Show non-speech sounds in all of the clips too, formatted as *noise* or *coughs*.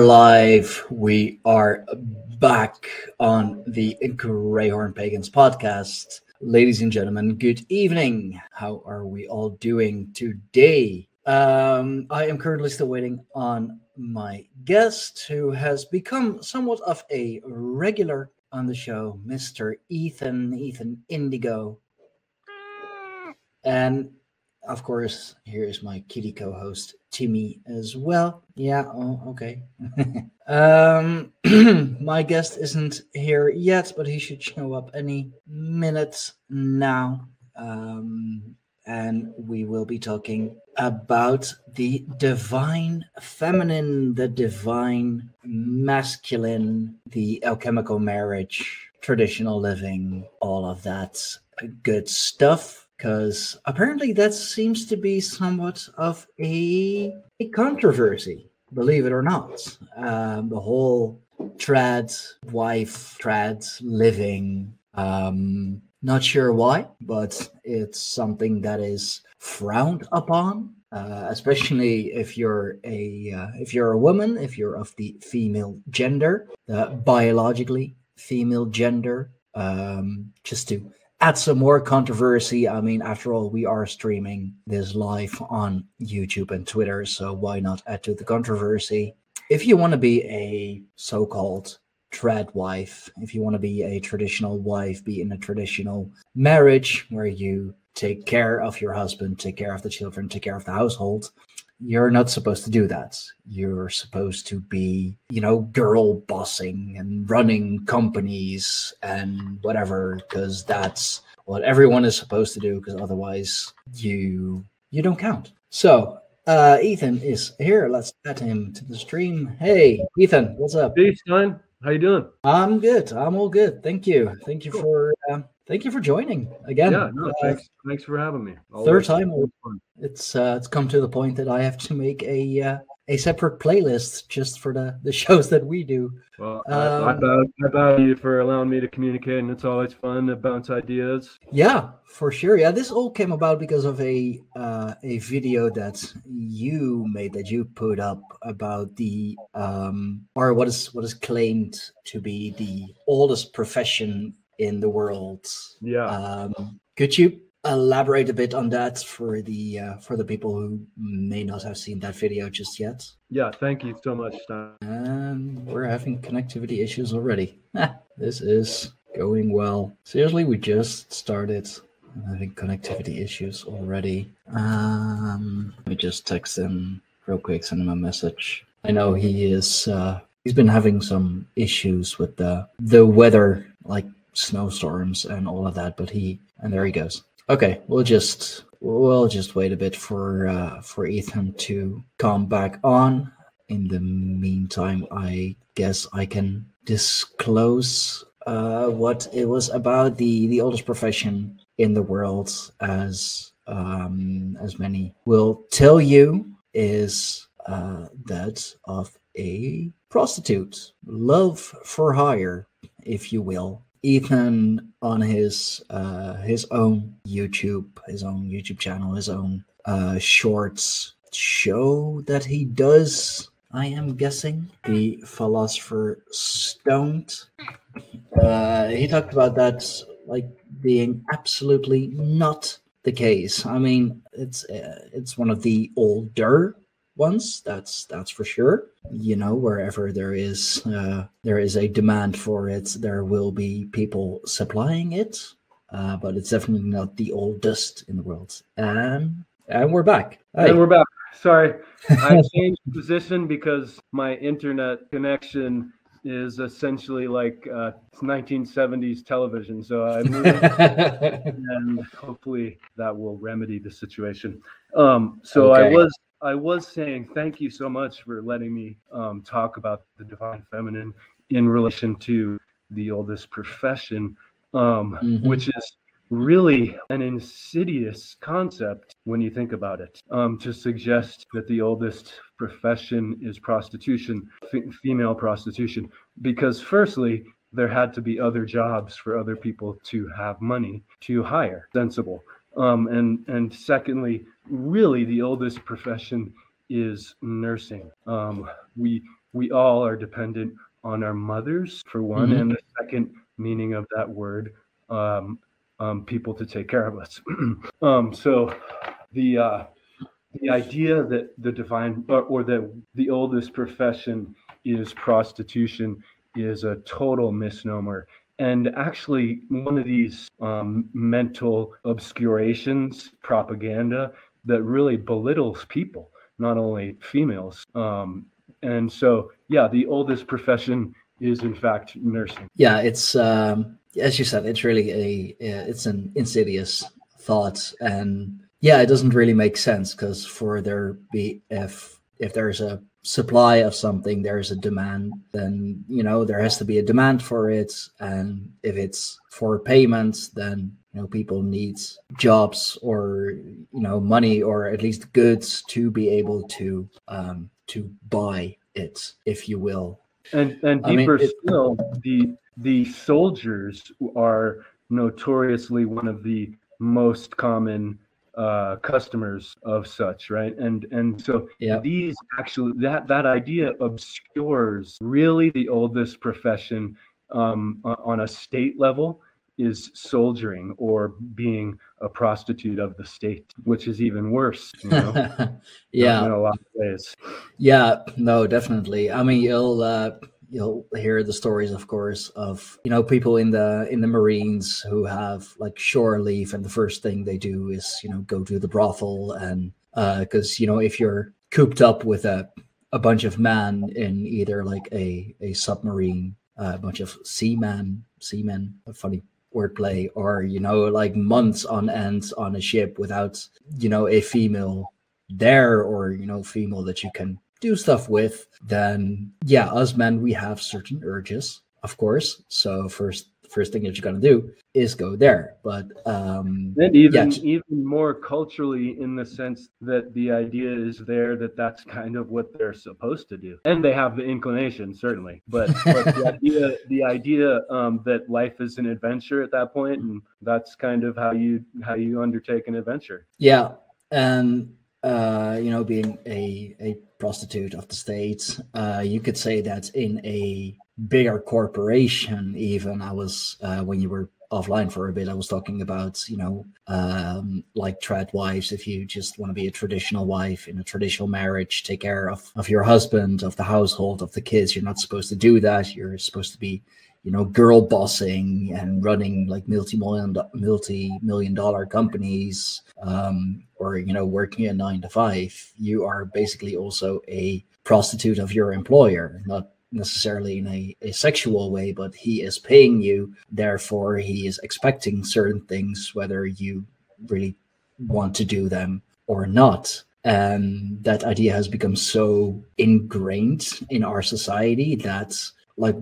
Are live. We are back on the Greyhorn Pagans podcast. Ladies and gentlemen, good evening. How are we all doing today? Um, I am currently still waiting on my guest who has become somewhat of a regular on the show, Mr. Ethan, Ethan Indigo. And of course, here is my kitty co-host Timmy as well. Yeah, oh, okay. *laughs* um, *clears throat* my guest isn't here yet, but he should show up any minute now. Um, and we will be talking about the divine feminine, the divine masculine, the alchemical marriage, traditional living, all of that good stuff because apparently that seems to be somewhat of a, a controversy, believe it or not. Um, the whole trad wife, trad living. Um, not sure why, but it's something that is frowned upon, uh, especially if you're a uh, if you're a woman, if you're of the female gender, uh, biologically female gender. Um, just to add some more controversy. I mean, after all, we are streaming this live on YouTube and Twitter, so why not add to the controversy? If you want to be a so called trad wife, if you want to be a traditional wife, be in a traditional marriage where you take care of your husband, take care of the children, take care of the household, you're not supposed to do that. You're supposed to be, you know, girl bossing and running companies and whatever, because that's what everyone is supposed to do. Because otherwise, you you don't count. So uh, Ethan is here. Let's add him to the stream. Hey, Ethan, what's up? Hey, Stijn. How you doing? I'm good. I'm all good. Thank you. Thank you for uh, Thank you for joining again. Yeah, no, uh, thanks. Thanks for having me. Always third time. It's uh, it's come to the point that I have to make a uh, a separate playlist just for the the *laughs* shows that we do. Well, um, I, I, bow, I bow you for allowing me to communicate, and it's always fun to bounce ideas. Yeah, for sure. Yeah, this all came about because of a uh, a video that you made that you put up about the um or what is what is claimed to be the oldest profession in the world. Yeah. Um, could you elaborate a bit on that for the uh, for the people who may not have seen that video just yet? Yeah, thank you so much. And we're having connectivity issues already. *laughs* this is going well. Seriously, we just started having connectivity issues already. Um, let me just text him real quick, send him a message. I know he is. Uh, he's been having some issues with the the weather, like snowstorms and all of that. But he and there he goes. Okay, we'll just we'll just wait a bit for uh, for Ethan to come back on. In the meantime, I guess I can disclose uh, what it was about the the oldest profession in the world, as um, as many will tell you, is uh, that of a prostitute, love for hire, if you will. Ethan on his uh, his own YouTube, his own YouTube channel, his own uh, shorts show that he does. I am guessing the philosopher stoned. Uh, he talked about that like being absolutely not the case. I mean, it's uh, it's one of the older ones. That's that's for sure. You know, wherever there is uh, there is a demand for it, there will be people supplying it. Uh, but it's definitely not the oldest in the world. And and we're back. Hey. And we're back. Sorry, *laughs* I changed position because my internet connection is essentially like uh, 1970s television. So I *laughs* moved, and hopefully that will remedy the situation. Um, so okay. I was I was saying thank you so much for letting me um, talk about the divine feminine in relation to the oldest profession, um, mm-hmm. which is really an insidious concept when you think about it. Um, to suggest that the oldest profession is prostitution, f- female prostitution, because firstly, there had to be other jobs for other people to have money to hire. Sensible. Um, and and secondly, really the oldest profession is nursing. Um, we we all are dependent on our mothers for one, Mhm. and the second meaning of that word, um, um, people to take care of us. *clears throat* um, so the uh, the idea that the divine or, or that the oldest profession is prostitution is a total misnomer. And actually, one of these um, mental obscurations, propaganda, that really belittles people, not only females. Um, and so, yeah, the oldest profession is in fact nursing. Yeah, it's um, as you said, it's really a uh, it's an insidious thought, and yeah, it doesn't really make sense because for there be if if there's a supply of something, there's a demand, then you know there has to be a demand for it, and if it's for payments, then you know people need jobs or you know money or at least goods to be able to um, to buy it, if you will. And and I mean, deeper it- still, the the soldiers are notoriously one of the most common uh, customers of such, right? And and so Yeah. these actually that that idea obscures really the oldest profession um, on a state level is soldiering or being a prostitute of the state, which is even worse. You know, *laughs* yeah, in a lot of ways. Yeah, no, definitely. I mean, you'll uh, you'll hear the stories, of course, of you know people in the in the Marines who have like shore leave, and the first thing they do is you know go to the brothel, and because you know if you're cooped up with a a bunch of men in either like a a submarine, uh, a bunch of seamen, seamen, a funny wordplay, or you know like months on end on a ship without you know a female there or you know female that you can do stuff with then yeah us men we have certain urges of course so first first thing that you're gonna do is go there but um And even Yeah. even more culturally, in the sense that the idea is there that that's kind of what they're supposed to do, and they have the inclination certainly. But, but the *laughs* idea the idea um, that life is an adventure at that point, and that's kind of how you how you undertake an adventure. yeah and uh you know being a a prostitute of the state uh you could say that in a bigger corporation even i was uh when you were offline for a bit i was talking about you know um like trad wives if you just want to be a traditional wife in a traditional marriage take care of of your husband of the household of the kids you're not supposed to do that you're supposed to be you know girl bossing and running like multi-million multi-million dollar companies um or you know working a nine to five you are basically also a prostitute of your employer not necessarily in a, a sexual way but he is paying you. Therefore he is expecting certain things whether you really want to do them or not. And that idea has become so ingrained in our society that like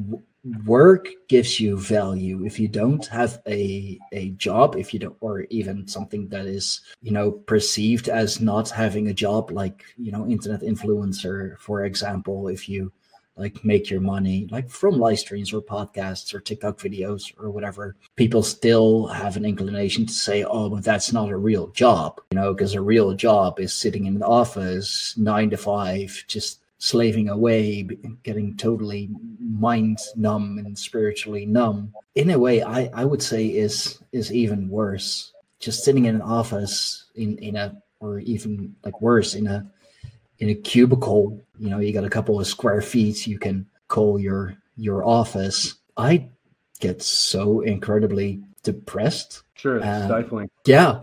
work gives you value if you don't have a a job if you don't or even something that is you know perceived as not having a job like you know internet influencer for example if you like make your money like from live streams or podcasts or TikTok videos or whatever people still have an inclination to say oh but that's not a real job you know because a real job is sitting in an office 9 to 5 just slaving away getting totally mind numb and spiritually numb in a way i i would say is is even worse just sitting in an office in in a or even like worse in a in a cubicle you know you got a couple of square feet you can call your your office i get so incredibly depressed Sure, it's Um, stifling. yeah,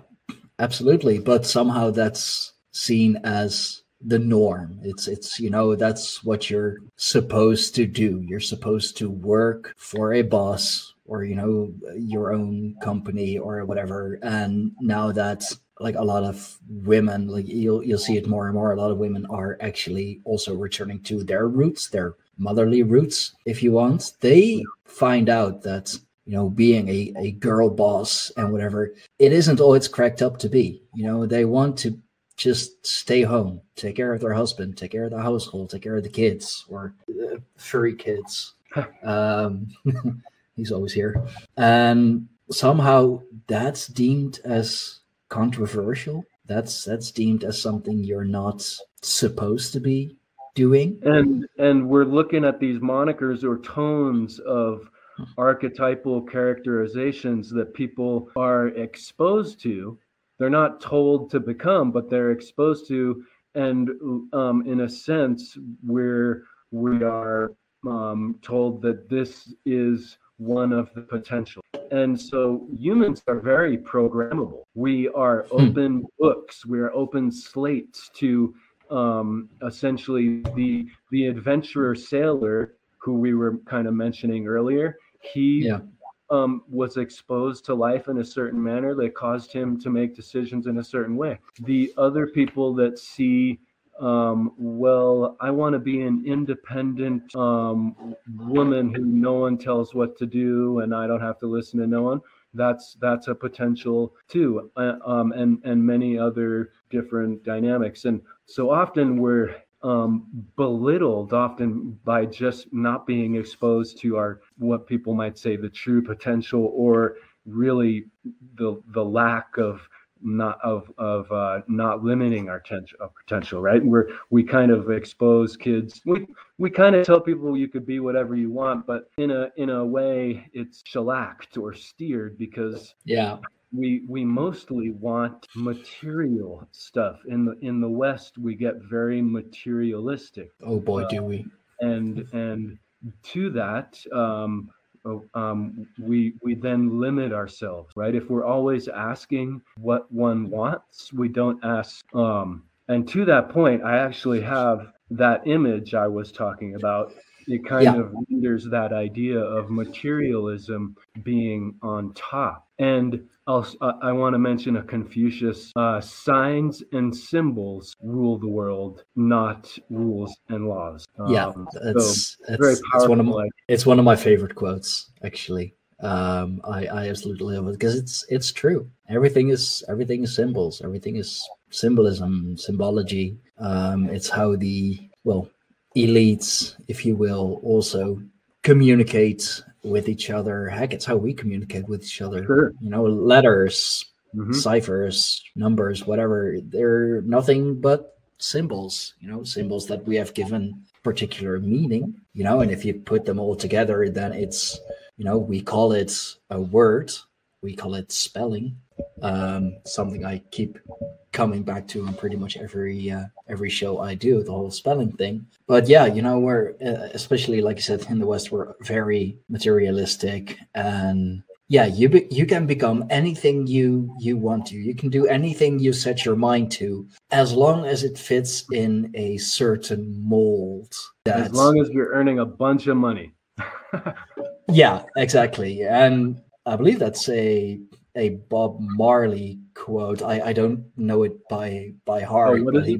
absolutely. But somehow that's seen as the norm. It's it's you know that's what you're supposed to do. You're supposed to work for a boss or you know your own company or whatever. And now that like a lot of women, like you'll you'll see it more and more. A lot of women are actually also returning to their roots, their motherly roots, if you want. They find out that you know being a, a girl boss and whatever it isn't all it's cracked up to be you know they want to just stay home. Take care of their husband take care of the household take care of the kids or uh, furry kids. Um *laughs* he's always here. And somehow that's deemed as controversial. That's that's deemed as something you're not supposed to be doing. And and we're looking at these monikers or tones of archetypal characterizations that people are exposed to. They're not told to become, but they're exposed to. And um, in a sense, we're we are um, told that this is one of the potential. And so humans are very programmable. We are hmm. open hmm. books. We are open slates to um, essentially the the adventurer sailor who we were kind of mentioning earlier. He yeah. Um, was exposed to life in a certain manner that caused him to make decisions in a certain way. The other people that see um, well, I want to be an independent um, woman who no one tells what to do, and I don't have to listen to no one. That's that's a potential too, uh, um, and and many other different dynamics. And so often we're um, belittled often by just not being exposed to our what people might say the true potential or really the the lack of not of of uh, not limiting our potential, right? Where we kind of expose kids. We we kind of tell people you could be whatever you want but in a in a way it's shellacked or steered because yeah we we mostly want material stuff. In the in the west we get very materialistic oh boy uh, do we. And and to that um, oh, um, we we then limit ourselves right? If we're always asking what one wants we don't ask um, and to that point i actually have that image i was talking about. It kind yeah. of renders that idea of materialism being on top. And I'll, I want to mention a Confucius uh, signs and symbols rule the world, not rules and laws. Um, yeah, it's, so it's, very powerful. It's one, of my, it's one of my favorite quotes, actually. Um, I, I absolutely love it because it's it's true. Everything is everything is symbols. Everything is symbolism, symbology. Um, it's how the well elites, if you will, also communicate with each other. Heck, it's how we communicate with each other. Sure. You know, letters, mm-hmm. ciphers, numbers, whatever. They're nothing but symbols. You know, symbols that we have given particular meaning. You know, and if you put them all together, then it's you know we call it a word. We call it spelling. Um, something I keep coming back to on pretty much every uh, every show I do, the whole spelling thing. But yeah, you know, we're uh, especially like I said in the West, we're very materialistic, and yeah, you be, you can become anything you you want to. You can do anything you set your mind to, as long as it fits in a certain mold. As long as you're earning a bunch of money. *laughs* yeah, exactly, and I believe that's a a Bob Marley quote. I, I don't know it by by heart, oh, but he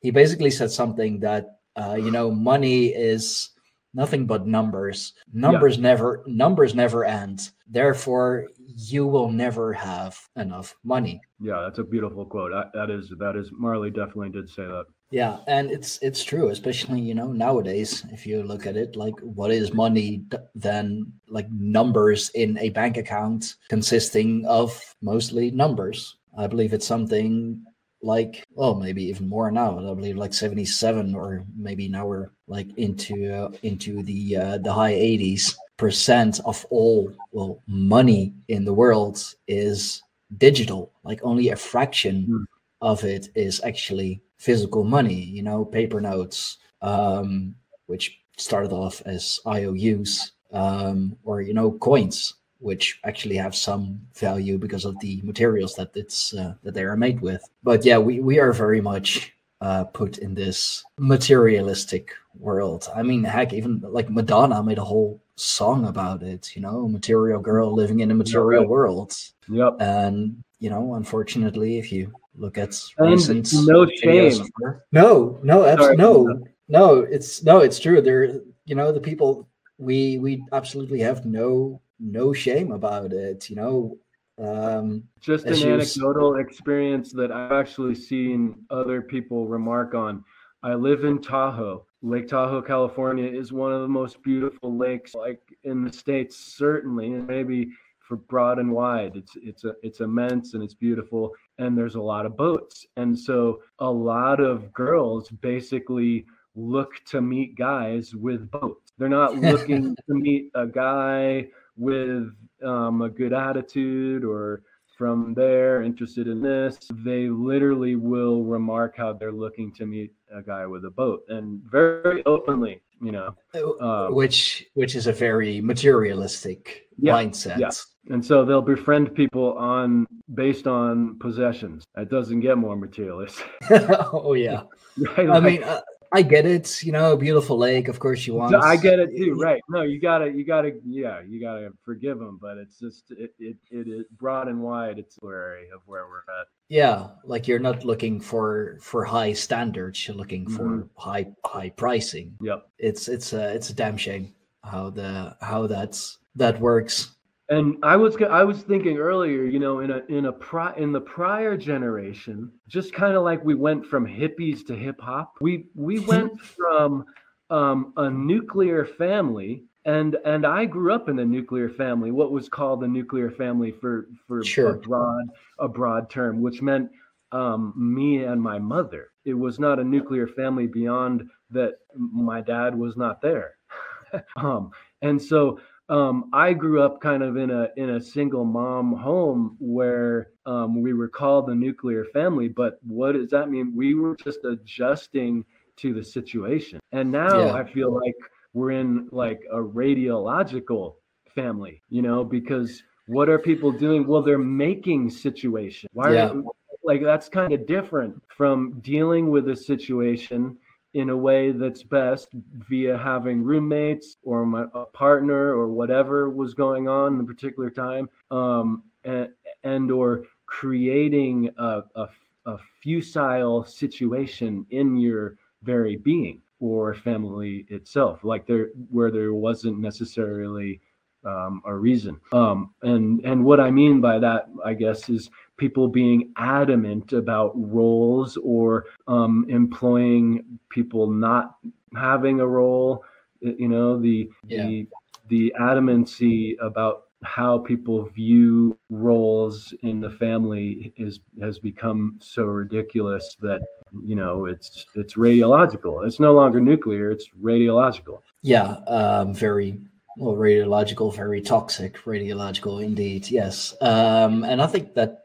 he basically said something that uh, you know money is nothing but numbers. Numbers yeah. never numbers never end. Therefore, you will never have enough money. Yeah, that's a beautiful quote. that is that is Marley definitely did say that. Yeah, and it's it's true, especially you know nowadays. If you look at it, like what is money than like numbers in a bank account consisting of mostly numbers. I believe it's something like well maybe even more now i believe like 77 or maybe now we're like into uh, into the uh, the high 80s percent of all well money in the world is digital like only a fraction mm. of it is actually physical money, you know, paper notes, um, which started off as IOUs, um, or you know, coins, which actually have some value because of the materials that it's uh, that they are made with. But yeah, we we are very much uh, put in this materialistic world. I mean, heck, even like Madonna made a whole song about it. You know, material girl living in a material world. Yep. And you know, unfortunately, if you look at recent no shame. No, no, absolutely no, no. It's no, it's true. There, you know, the people we we absolutely have no no shame about it. You know, um, just an anecdotal experience that I've actually seen other people remark on. I live in Tahoe. Lake Tahoe, California is one of the most beautiful lakes like in the states certainly and maybe for broad and wide. It's it's a, it's immense and it's beautiful, and there's a lot of boats, and so a lot of girls basically look to meet guys with boats. They're not *laughs* looking to meet a guy with um, a good attitude or from there interested in this they literally will remark how they're looking to meet a guy with a boat and very openly you know um, which which is a very materialistic yeah, mindset yeah. And so they'll befriend people on based on possessions it doesn't get more materialist *laughs* oh yeah *laughs* right? i like, mean uh, I get it. You know, a beautiful lake. Of course, you want. I get it too. Right? No, you gotta, you gotta, yeah, you gotta forgive them. But it's just, it, it, it is broad and wide. It's area of where we're at. Yeah, like you're not looking for for high standards. You're looking for mm-hmm. high high pricing. Yep. It's it's a it's a damn shame how the how that's that works and I was I was thinking earlier, you know, in a in a pri- in the prior generation, just kind of like we went from hippies to hip hop. We we *laughs* went from um, a nuclear family, and and I grew up in a nuclear family. What was called a nuclear family for for sure. a broad a broad term, which meant um, me and my mother. It was not a nuclear family beyond that. My dad was not there, *laughs* um, and so um, I grew up kind of in a in a single mom home where um, we were called the nuclear family. But what does that mean? We were just adjusting to the situation, and now yeah. I feel like we're in like a radiological family, you know, because what are people doing? Well, they're making situation. Why? Yeah. Are, like that's kind of different from dealing with a situation in a way that's best via having roommates or my, a partner or whatever was going on in a particular time um, and, and or creating a, a, a futile situation in your very being or family itself like there where there wasn't necessarily um, a reason. Um, and and what i mean by that i guess is people being adamant about roles or um, employing people not having a role you know the yeah. the the adamancy about how people view roles in the family is has become so ridiculous that you know it's it's radiological. It's no longer nuclear it's radiological. Yeah um, very well radiological very toxic radiological indeed yes. Um, and i think that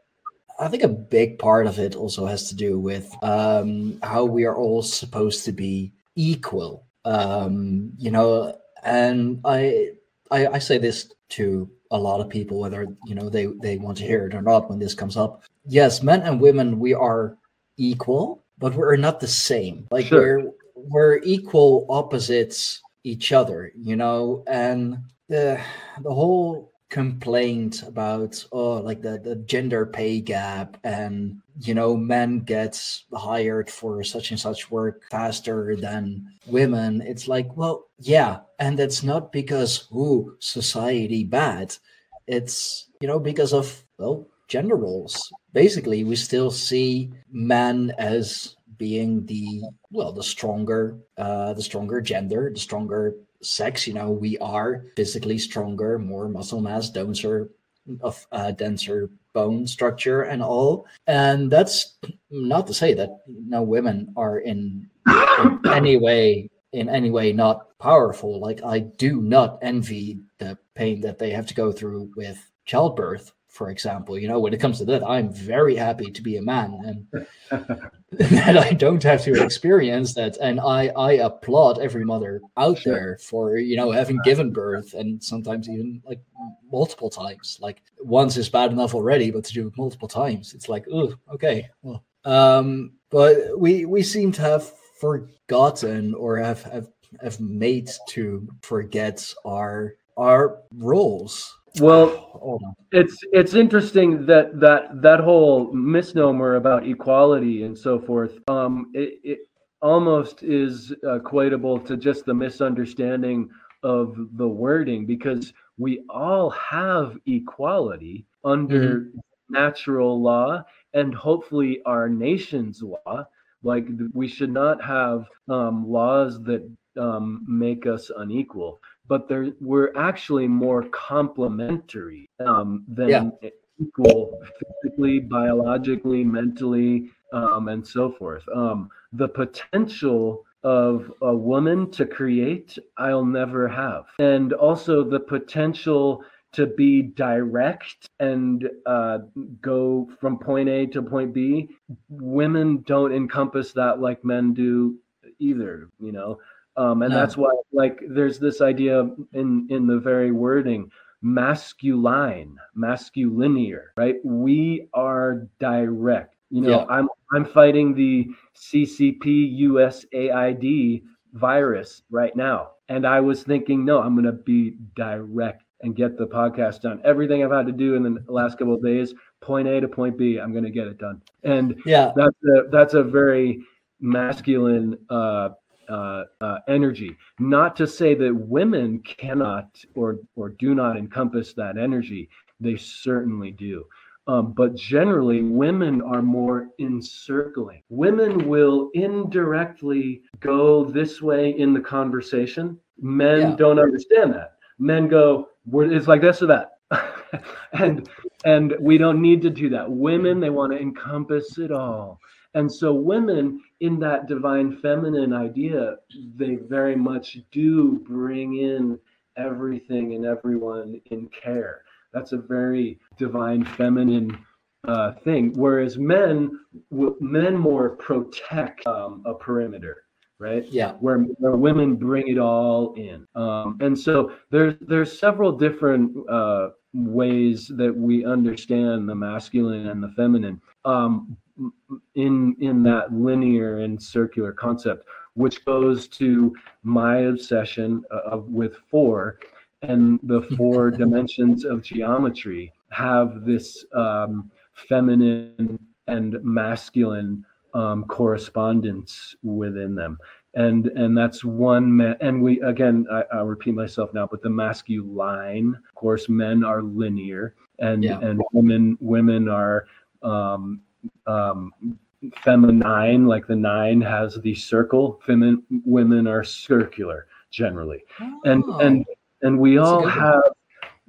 I think a big part of it also has to do with um, how we are all supposed to be equal. Um, you know, and I, I, I say this to a lot of people, whether you know they they want to hear it or not. When this comes up, yes, men and women we are equal, but we're not the same. Like sure. we're we're equal opposites each other. You know, and the the whole complained about oh like the, the gender pay gap and you know men get hired for such and such work faster than women. It's like well yeah. And it's not because who society bad. It's you know because of well gender roles. Basically we still see men as being the well the stronger uh the stronger gender the stronger sex, you know, we are physically stronger, more muscle mass, denser, of uh, denser bone structure and all. And that's not to say that no women are in, in any way in any way not powerful. Like I do not envy the pain that they have to go through with childbirth for example. You know, when it comes to that, I'm very happy to be a man and *laughs* *laughs* that I don't have to experience that. And I, I applaud every mother out sure. there for, you know, having given birth and sometimes even like multiple times. Like once is bad enough already, but to do it multiple times, it's like, oh, okay. Well, um, but we we seem to have forgotten or have have, have made to forget our our roles well, it's it's interesting that that that whole misnomer about equality and so forth. Um, it, it almost is equatable to just the misunderstanding of the wording because we all have equality under mm-hmm. natural law and hopefully our nation's law. Like we should not have um, laws that um, make us unequal but they're we're actually more complementary um, than yeah. equal physically, biologically, mentally, um, and so forth. Um, the potential of a woman to create, I'll never have, and also the potential to be direct and uh, go from point A to point B. Women don't encompass that like men do either, you know. Um, and no. that's why, like, there's this idea in in the very wording, masculine, masculinier, right? We are direct. You know, yeah. I'm I'm fighting the CCP USAID virus right now, and I was thinking, no, I'm going to be direct and get the podcast done. Everything I've had to do in the last couple of days, point A to point B, I'm going to get it done. And yeah, that's a, that's a very masculine uh, uh, uh, energy. Not to say that women cannot or or do not encompass that energy. They certainly do. Um, but generally, women are more encircling. Women will indirectly go this way in the conversation. Men yeah. don't understand that. Men go, it's like this or that. *laughs* and and we don't need to do that. Women, they want to encompass it all. And so women in that divine feminine idea, they very much do bring in everything and everyone in care. That's a very divine feminine uh, thing. Whereas men, men more protect um, a perimeter right? Yeah. Where, where women bring it all in. Um, and so there's there's several different uh, ways that we understand the masculine and the feminine um, in in that linear and circular concept, which goes to my obsession of, with four and the four *laughs* dimensions of geometry have this um, feminine and masculine um, correspondence within them and and that's one ma- and we again I, will repeat myself now but the masculine of course men are linear and yeah. and women women are um, um, feminine like the nine has the circle feminine women are circular generally. Oh. and and and we that's all have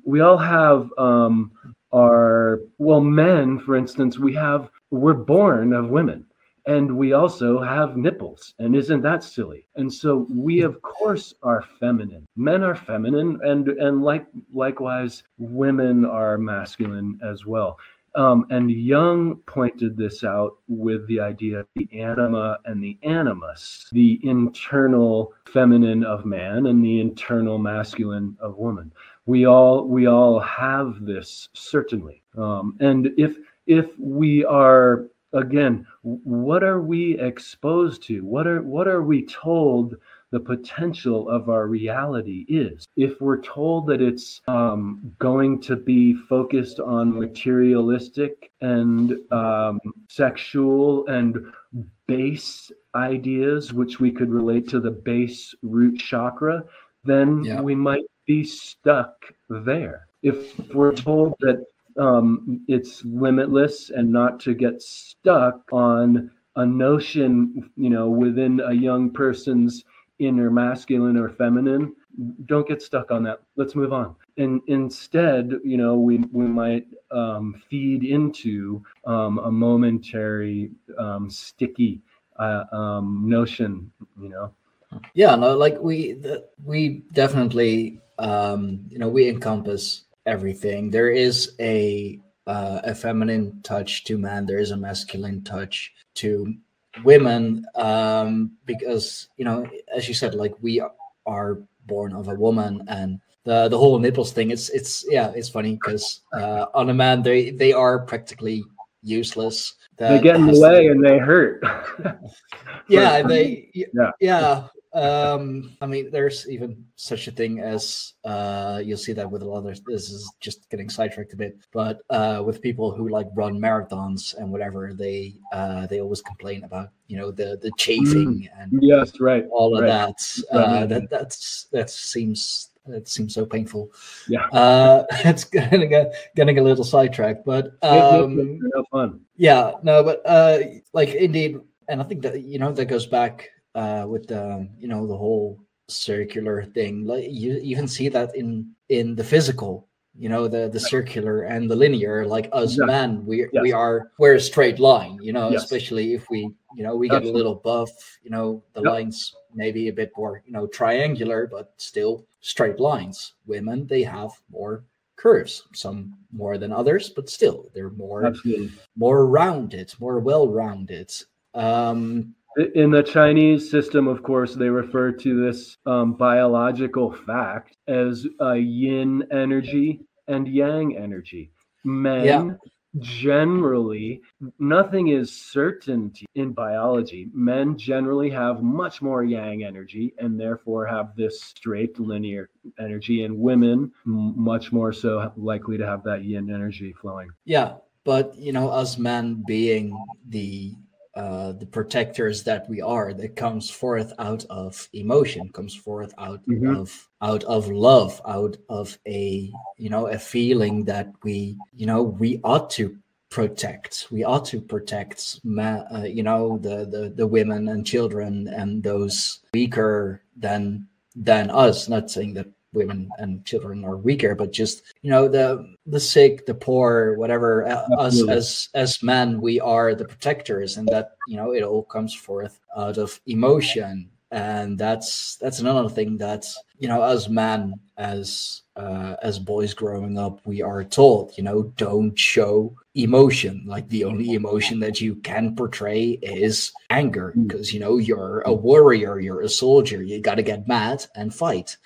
we all have um our well men for instance we have we're born of women and we also have nipples and isn't that silly? And so we of course are feminine. Men are feminine and and like likewise women are masculine as well um, and Jung pointed this out with the idea of the anima and the animus, the internal feminine of man and the internal masculine of woman. We all we all have this certainly, um, and if if we are again what are we exposed to what are what are we told the potential of our reality is if we're told that it's um, going to be focused on materialistic and um, sexual and base ideas which we could relate to the base root chakra then yeah. we might be stuck there if we're told that um, it's limitless and not to get stuck on a notion, you know, within a young person's inner masculine or feminine. Don't get stuck on that. Let's move on. And instead, you know, we we might um, feed into um, a momentary um, sticky uh, um, notion, you know. Yeah, no, like we the, we definitely um, you know we encompass everything. There is a uh, a feminine touch to man. There is a masculine touch to women um, because you know, as you said, like we are born of a woman, and the the whole nipples thing. It's it's yeah, it's funny because uh, on a man they they are practically useless. they get in the way and they hurt. *laughs* yeah, *laughs* they yeah. yeah um, I mean, there's even such a thing as uh, you'll see that with a lot of this is just getting sidetracked a bit, but uh, with people who like run marathons and whatever, they uh, they always complain about you know the the chafing mm, and yes, right, all of right. that. Uh, that that's that seems it seems so painful. Yeah, uh, *laughs* it's getting a, getting a little sidetracked, but um, no fun. Yeah, no, but uh, like indeed, and I think that you know that goes back uh, with the you know the whole circular thing. Like you even see that in in the physical. You know the the circular and the linear. Like us Yeah. men, we Yes. we are we're a straight line. You know, Yes. especially if we you know we get Absolutely. a little buff. You know the Yep. lines maybe a bit more you know triangular, but still straight lines. Women they have more curves, some more than others, but still they're more Absolutely. more rounded, more well rounded. Um, In the Chinese system, of course, they refer to this um, biological fact as uh, yin energy and yang energy. Men Yeah. generally, nothing is certainty in biology. Men generally have much more yang energy and therefore have this straight linear energy, and women much more so likely to have that yin energy flowing. yeah, but you know, us men being the uh, the protectors that we are, that comes forth out of emotion, comes forth out Mhm. of out of love, out of a you know a feeling that we you know we ought to protect. We ought to protect, ma- uh, you know, the, the the women and children and those weaker than than us. Not saying that women and children are weaker, but just you know the the sick, the poor, whatever. Uh, us as as men, we are the protectors, and that you know it all comes forth out of emotion, and that's that's another thing that you know as men as uh, as boys growing up, we are told, you know, don't show emotion. Like the only emotion that you can portray is anger, Mm. because you know you're a warrior, you're a soldier. You got to get mad and fight.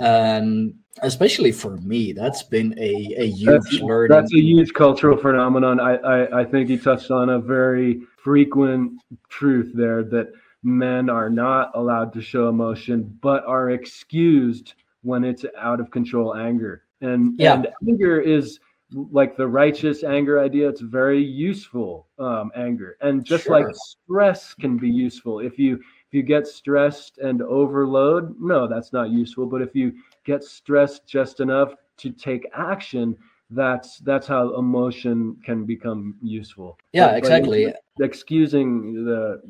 And especially for me, that's been a a huge That's, learning. that's a huge cultural phenomenon. I, I, I think he touched on a very frequent truth there that men are not allowed to show emotion, but are excused when it's out of control anger. And, Yeah. and anger is like the righteous anger idea. It's very useful um, anger, and just like stress can be useful. If you if you get stressed and overload, no, that's not useful. But if you get stressed just enough to take action, that's that's how emotion can become useful. yeah, But- but exactly. excusing the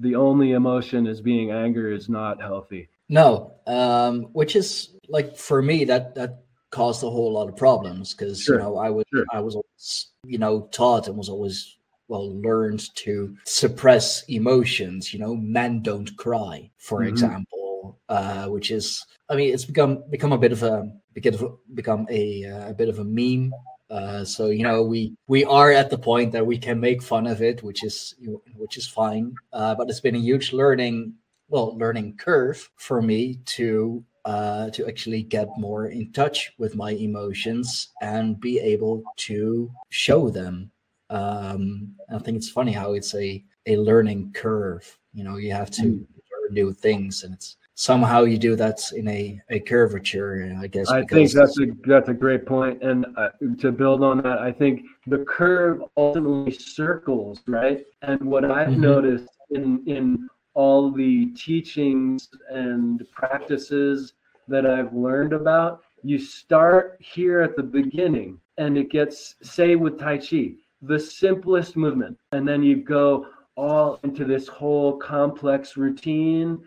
the only emotion as being anger is not healthy. No, um, which is like for me that that caused a whole lot of problems because Sure, you know I was sure. I was always you know taught and was always well learned to suppress emotions. You know, men don't cry, for Mhm. example, uh, which is I mean it's become become a bit of a become become a uh, a bit of a meme. Uh, so you know we we are at the point that we can make fun of it, which is which is fine. Uh, but it's been a huge learning well learning curve for me to uh, to actually get more in touch with my emotions and be able to show them. Um, I think it's funny how it's a a learning curve. You know, you have to Mm. learn new things, and it's somehow you do that in a a curvature. I guess. I think that's a that's a great point, and uh, to build on that, I think the curve ultimately circles, right? And what I've Mhm. noticed in in all the teachings and practices that I've learned about, you start here at the beginning, and it gets say with Tai Chi, the simplest movement, and then you go all into this whole complex routine,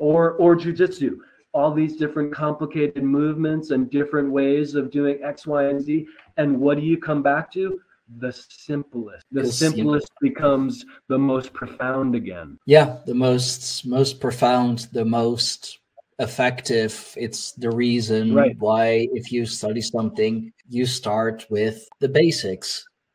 or or jujitsu all these different complicated movements and different ways of doing X, Y, and Z. And what do you come back to? The simplest. The, simplest becomes the most profound again. yeah the most most profound the most effective it's the reason Right. why if you study something you start with the basics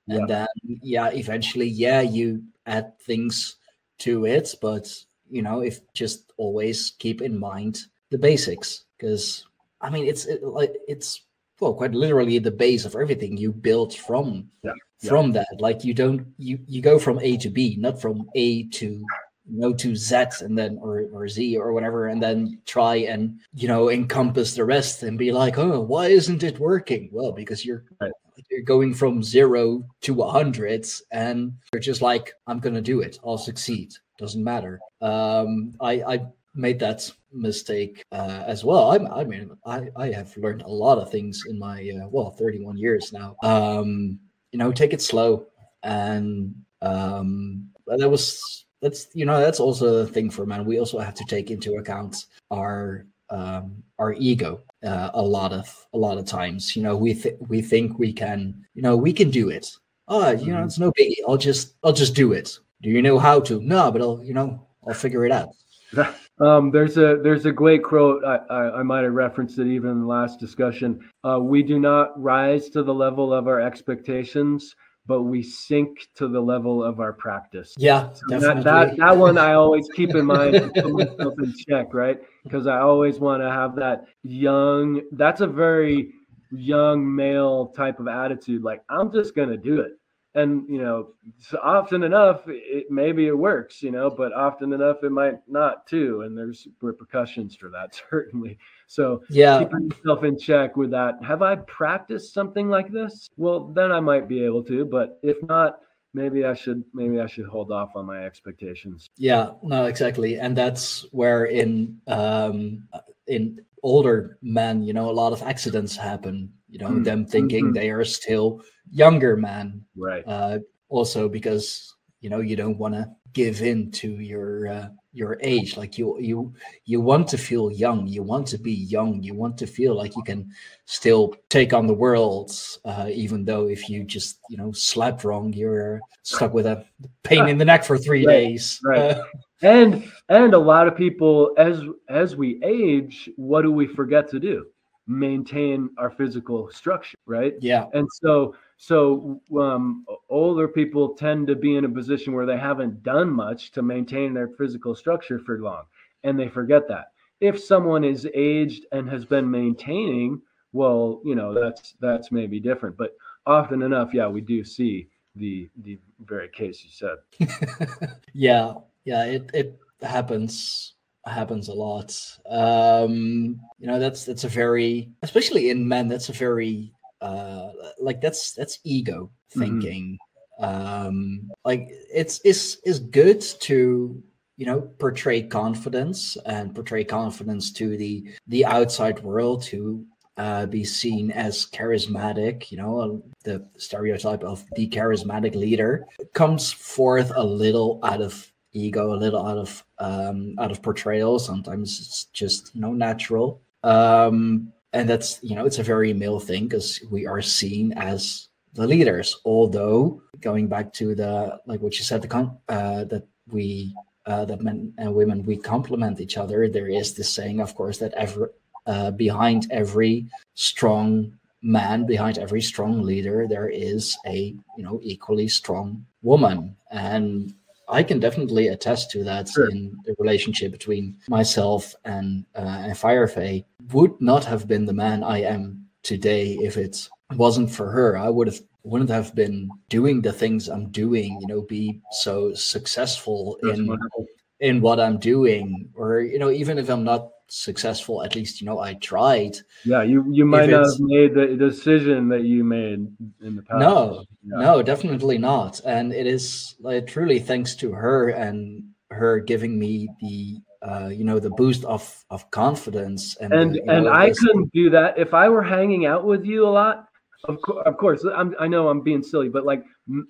Yeah. and then yeah eventually yeah you add things to it but you know if just always keep in mind the basics because i mean it's it, like it's well quite literally the base of everything you build from Yeah, yeah. from that like you don't you you go from a to b not from a to no to z and then or, or z or whatever and then try and you know encompass the rest and be like oh why isn't it working well because you're Right. you're going from zero to a hundred and you're just like i'm gonna do it i'll succeed doesn't matter um i i made that mistake uh, as well I, I mean I, I have learned a lot of things in my uh, well 31 years now um you know take it slow and um that was that's you know that's also the thing for men. We also have to take into account our um, our ego uh, a lot of a lot of times. You know, we th- we think we can, you know, we can do it. Oh, you know, mm-hmm. it's no biggie. I'll just I'll just do it. Do you know how to? No, but I'll you know I'll figure it out. *laughs* Um, there's a there's a great quote I, I, I, might have referenced it even in the last discussion. Uh, we do not rise to the level of our expectations, but we sink to the level of our practice. Yeah, so that, that that one I always keep in mind, *laughs* put myself in check, right? Because I always want to have that young. That's a very young male type of attitude. Like I'm just gonna do it and you know so often enough it maybe it works you know but often enough it might not too and there's repercussions for that *laughs* certainly. So yeah. keeping yourself in check with that. Have i practiced something like this? Well then i might be able to but if not maybe i should maybe i should hold off on my expectations. Yeah no exactly and that's where in um in older men you know a lot of accidents happen you know mm-hmm. them thinking mm-hmm. they are still younger men right. uh, also because you know you don't want to give in to your uh, your age. Like you you you want to feel young. You want to be young. You want to feel like you can still take on the world uh, even though if you just you know slept wrong you're stuck with a pain in the neck for three right, days. Right. Uh, *laughs* and and a lot of people as as we age what do we forget to do maintain our physical structure right yeah and so so um, older people tend to be in a position where they haven't done much to maintain their physical structure for long, and they forget that. If someone is aged and has been maintaining, well, you know that's that's maybe different. But often enough, yeah, we do see the the very case you said. *laughs* yeah, yeah, it it happens happens a lot. Um, you know, that's that's a very, especially in men, that's a very uh, like that's that's ego mm-hmm. thinking. Mm-hmm. Um, like it's is is good to you know portray confidence and portray confidence to the the outside world to uh, be seen as charismatic. You know, the stereotype of the charismatic leader comes forth a little out of ego, a little out of um, out of portrayal. Sometimes it's just you know natural. Um, and that's you know it's a very male thing because we are seen as the leaders although going back to the like what you said the con- uh, that we uh, that men and women we complement each other there is this saying of course that every uh, behind every strong man behind every strong leader there is a you know equally strong woman and I can definitely attest to that sure. in the relationship between myself and uh, and Firefay. Would not have been the man I am today if it wasn't for her. I would have wouldn't have been doing the things I'm doing. You know, be so successful That's in wonderful. in what I'm doing, or you know, even if I'm not successful at least you know i tried. Yeah you you might not have made the decision that you made in the past. No yeah. no definitely not. And it is like truly thanks to her and her giving me the uh, you know the boost of of confidence and and, the, and i couldn't do that. If i were hanging out with you a lot of, co- of course I'm, i know i'm being silly but like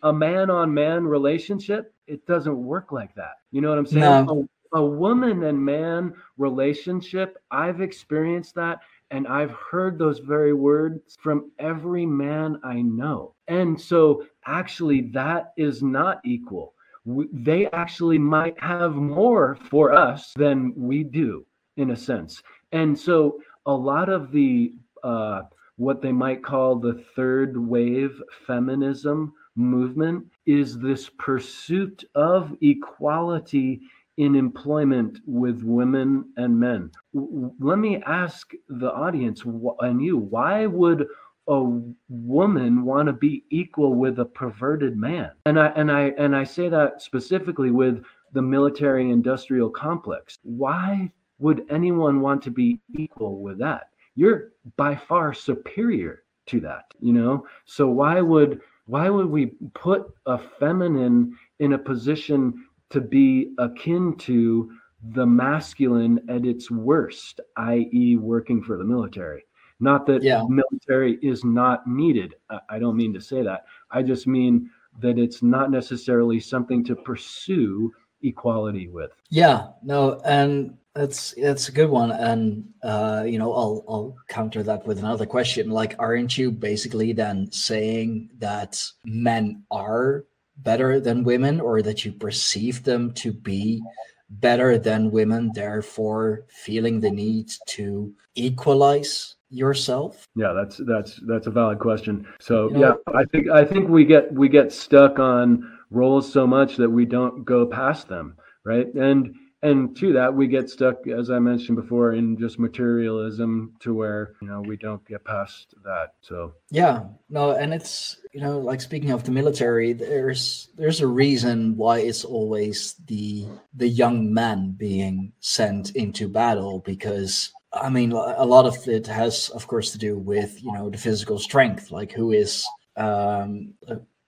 a man on man relationship it doesn't work like that. You know what i'm saying? No a woman and man relationship, I've experienced that and I've heard those very words from every man I know. And so, actually, that is not equal. We, they actually might have more for us than we do, in a sense. And so, a lot of the uh, what they might call the third wave feminism movement is this pursuit of equality in employment with women and men. Let me ask the audience and you, why would a woman want to be equal with a perverted man? And I and I and I say that specifically with the military industrial complex. Why would anyone want to be equal with that? You're by far superior to that, you know? So why would why would we put a feminine in a position to be akin to the masculine at its worst, i.e., working for the military. Not that yeah. military is not needed. I don't mean to say that. I just mean that it's not necessarily something to pursue equality with. Yeah, no, and that's that's a good one, and uh, you know, I'll I'll counter that with another question. Like, aren't you basically then saying that men are better than women, or that you perceive them to be better than women, therefore feeling the need to equalize yourself? Yeah, that's that's that's a valid question. So you know, yeah, I think I think we get we get stuck on roles so much that we don't go past them, right? And and to that we get stuck as i mentioned before in just materialism to where you know we don't get past that so. Yeah no and it's you know like speaking of the military there's there's a reason why it's always the the young man being sent into battle because i mean a lot of it has of course to do with you know the physical strength like who is um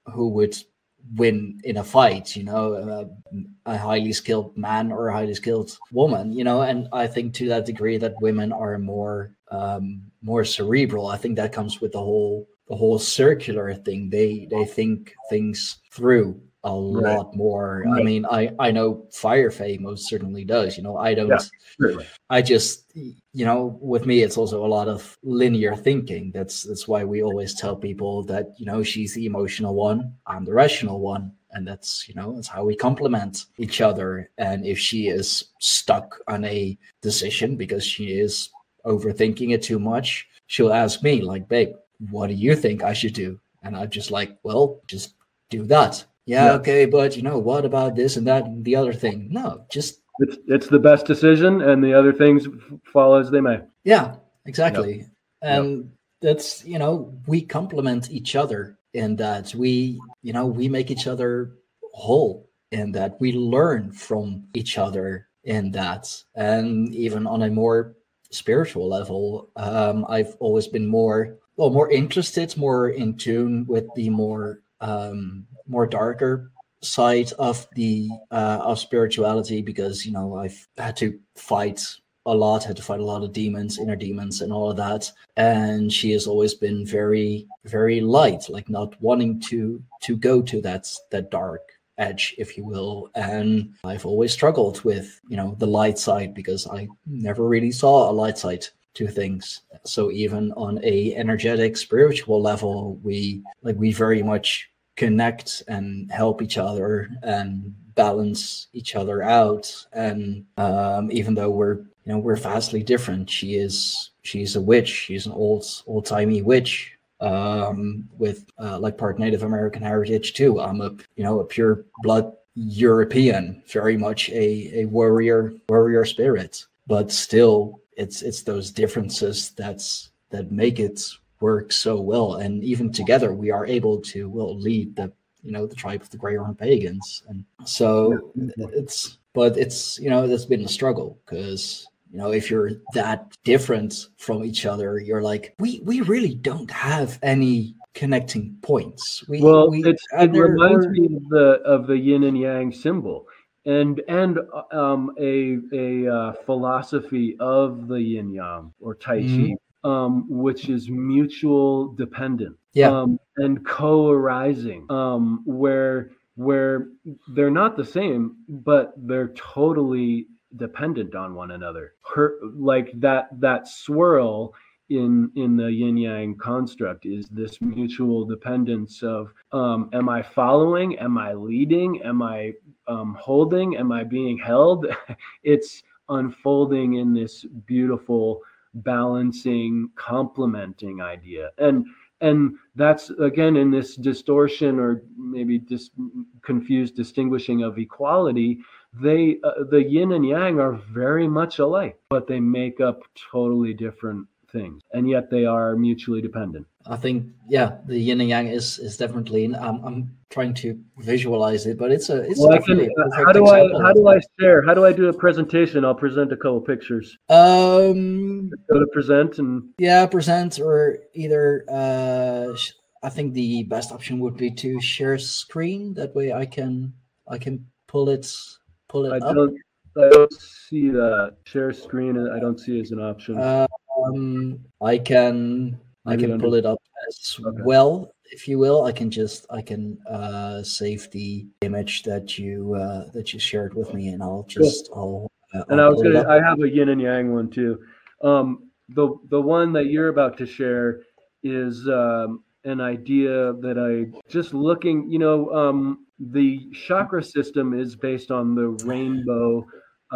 who would win in a fight you know a, a, highly skilled man or a highly skilled woman you know and i think to that degree that women are more um more cerebral. I think that comes with the whole the whole circular thing. They they think things through a right. lot more. Right. I mean, I I know Fire Faye most certainly does. You know, I don't. Yeah, I just you know, with me, it's also a lot of linear thinking. That's that's why we always tell people that you know she's the emotional one, I'm the rational one, and that's you know that's how we complement each other. And if she is stuck on a decision because she is overthinking it too much, she'll ask me like, "Babe, what do you think I should do?" And I'm just like, "Well, just do that." Yeah, yeah, okay, but you know, what about this and that and the other thing? No, just it's it's the best decision, and the other things fall as they may. Yeah, exactly, yep. and yep. that's you know we complement each other in that we you know we make each other whole in that we learn from each other in that, and even on a more spiritual level, um, I've always been more well more interested, more in tune with the more um, more darker side of the uh, of spirituality because you know I've had to fight a lot, had to fight a lot of demons, inner demons, and all of that. And she has always been very, very light, like not wanting to to go to that that dark edge, if you will. And I've always struggled with you know the light side because I never really saw a light side to things. So even on a energetic spiritual level, we like we very much connect and help each other and balance each other out. And um, even though we're you know we're vastly different she is she's a witch. She's an old old timey witch um, with uh, like part native american heritage too. I'm a you know a pure blood european very much a a warrior warrior spirit. But still it's it's those differences that's that make it work so well, and even together we are able to will lead the you know the tribe of the Grey Greyhorn pagans, and so it's but it's you know that's been a struggle because you know if you're that different from each other you're like we we really don't have any connecting points. We, well we, it reminds me of the of the yin and yang symbol and and um, a a uh, philosophy of the yin yang or tai chi mm-hmm um, which is mutual dependent yeah. um, and co-arising, um, where where they're not the same, but they're totally dependent on one another. Her, like that that swirl in in the yin yang construct is this mutual dependence of um, am I following? Am I leading? Am I um, holding? Am I being held? *laughs* it's unfolding in this beautiful balancing complementing idea. And and that's again in this distortion or maybe just confused distinguishing of equality they uh, the yin and yang are very much alike but they make up totally different things and yet they are mutually dependent i think yeah the yin and yang is is definitely um, i'm trying to visualize it but it's a it's well, can, how do i how do i share how do i do a presentation i'll present a couple pictures um go to present and yeah present or either uh i think the best option would be to share screen that way i can i can pull it pull it I up. don't I don't see that share screen. I don't see as an option. Um, I can I can pull it up as okay. well if you will, I can just I can uh, save the image that you uh, that you shared with me, and I'll just I'll. Uh, and I'll I was gonna. I have a yin and yang one too. Um, the the one that you're about to share is um, an idea that I just looking. You know, um, the chakra system is based on the rainbow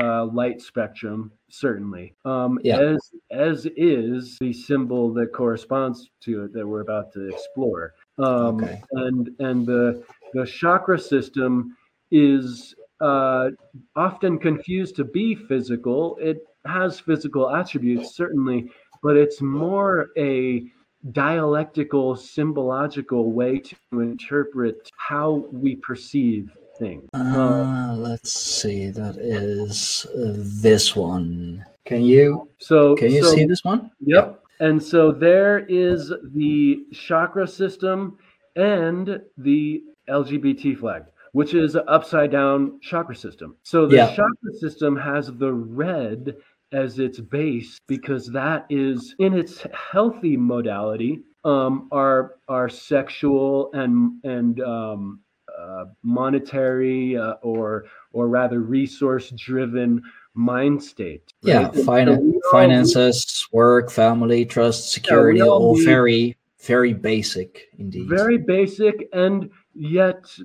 uh, light spectrum, certainly. Um, Yeah. As as is the symbol that corresponds to it that we're about to explore. Um, Okay. And and the the chakra system is uh, often confused to be physical. It has physical attributes, certainly, but it's more a dialectical, symbological way to interpret how we perceive things. Uh, let's see. That is this one. Can you So, can you so- see this one? Yep. And so there is the chakra system and the LGBT flag, which is an upside down chakra system. So the Yeah. chakra system has the red as its base because that is in its healthy modality um, our our sexual and and um, uh, monetary uh, or or rather resource driven mind state. Yeah, right? And so finan- all- finances, work, family, trust, security, all all very very basic indeed. very basic and yet g-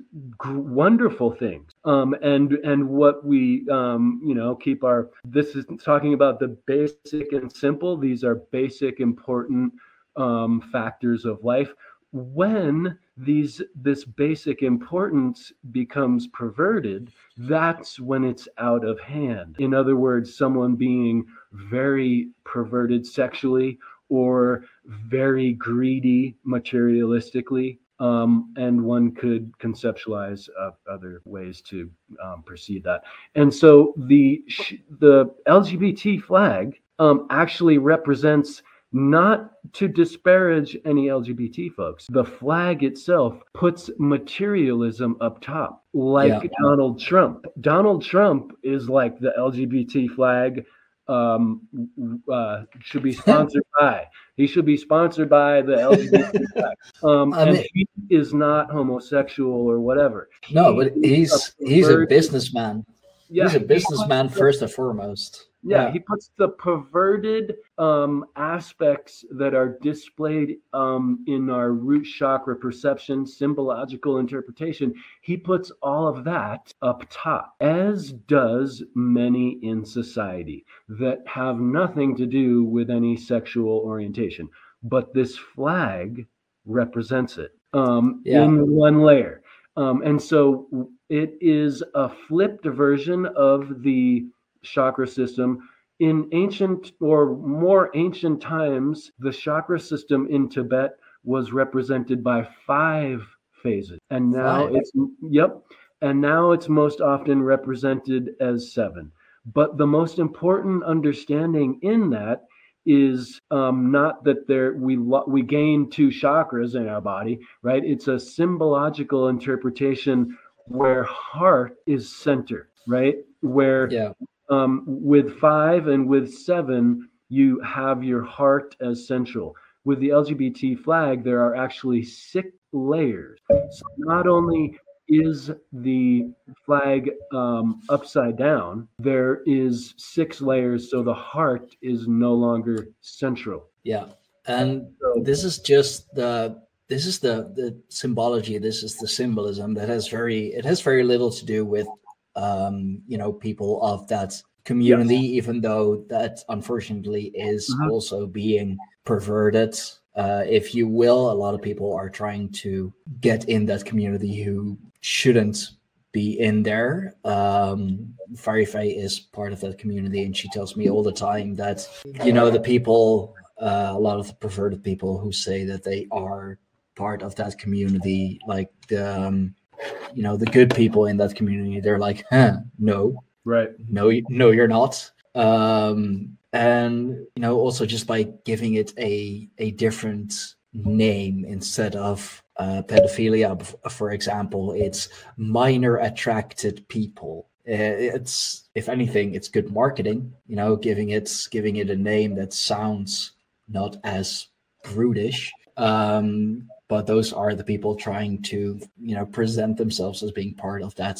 wonderful things um and and what we um you know keep our this is talking about the basic and simple these are basic important um factors of life when these this basic importance becomes perverted that's when it's out of hand. In other words someone being very perverted sexually or very greedy materialistically um, and one could conceptualize uh, other ways to um, perceive that. And so the the lgbt flag um, actually represents not to disparage any lgbt folks the flag itself puts materialism up top like Yeah. donald trump donald trump is like the lgbt flag um uh should be *laughs* sponsored by he should be sponsored by the lgbt *laughs* flag. um I and mean- he is not homosexual or whatever No, He but he's he's a businessman. yeah he's a businessman first and foremost. Yeah, he puts the perverted um, aspects that are displayed um, in our root chakra perception, symbological interpretation. He puts all of that up top, as does many in society that have nothing to do with any sexual orientation. But this flag represents it um, Yeah. in one layer. Um, and so it is a flipped version of the chakra system. In ancient or more ancient times, the chakra system in Tibet was represented by five phases. And now Five? it's, yep. And now it's most often represented as seven. But the most important understanding in that is um, not that there we lo- we gain two chakras in our body, right? It's a symbological interpretation where heart is center, right? Where Yeah, um, with five and with seven, you have your heart as central. With the LGBT flag, there are actually six layers. So not only is the flag um, upside down, there is six layers, so the heart is no longer central. yeah, and this is just the this is the the symbology. This is the symbolism that has very it has very little to do with um you know people of that community, even though that unfortunately is Mhm. also being perverted. Uh, if you will, a lot of people are trying to get in that community who shouldn't be in there. Um, Fairy Faye is part of that community, and she tells me all the time that you know the people, uh, a lot of the perverted people who say that they are part of that community, like the um, you know the good people in that community, they're like, huh, no, right. no, no, you're not. Um, and you know, also just by giving it a a different name instead of uh, pedophilia, for example, it's minor attracted people. Uh, It's, if anything, it's good marketing. You know, giving it giving it a name that sounds not as brutish. Um, but those are the people trying to you know present themselves as being part of that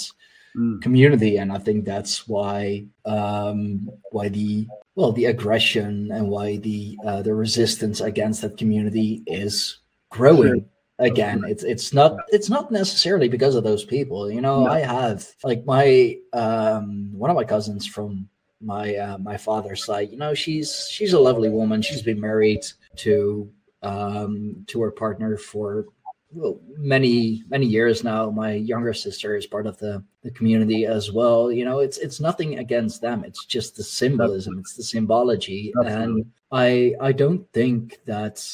mm. community. And i think that's why um why the well the aggression and why the uh, the resistance against that community is growing sure. again. It's it's not it's not necessarily because of those people. You know no. i have like my um one of my cousins from my uh, my father's side you know she's she's a lovely woman. She's been married to um to her partner for well, many many years now. My younger sister is part of the the community as well. You know it's it's nothing against them. It's just the symbolism it's the symbology. Absolutely. and i i don't think that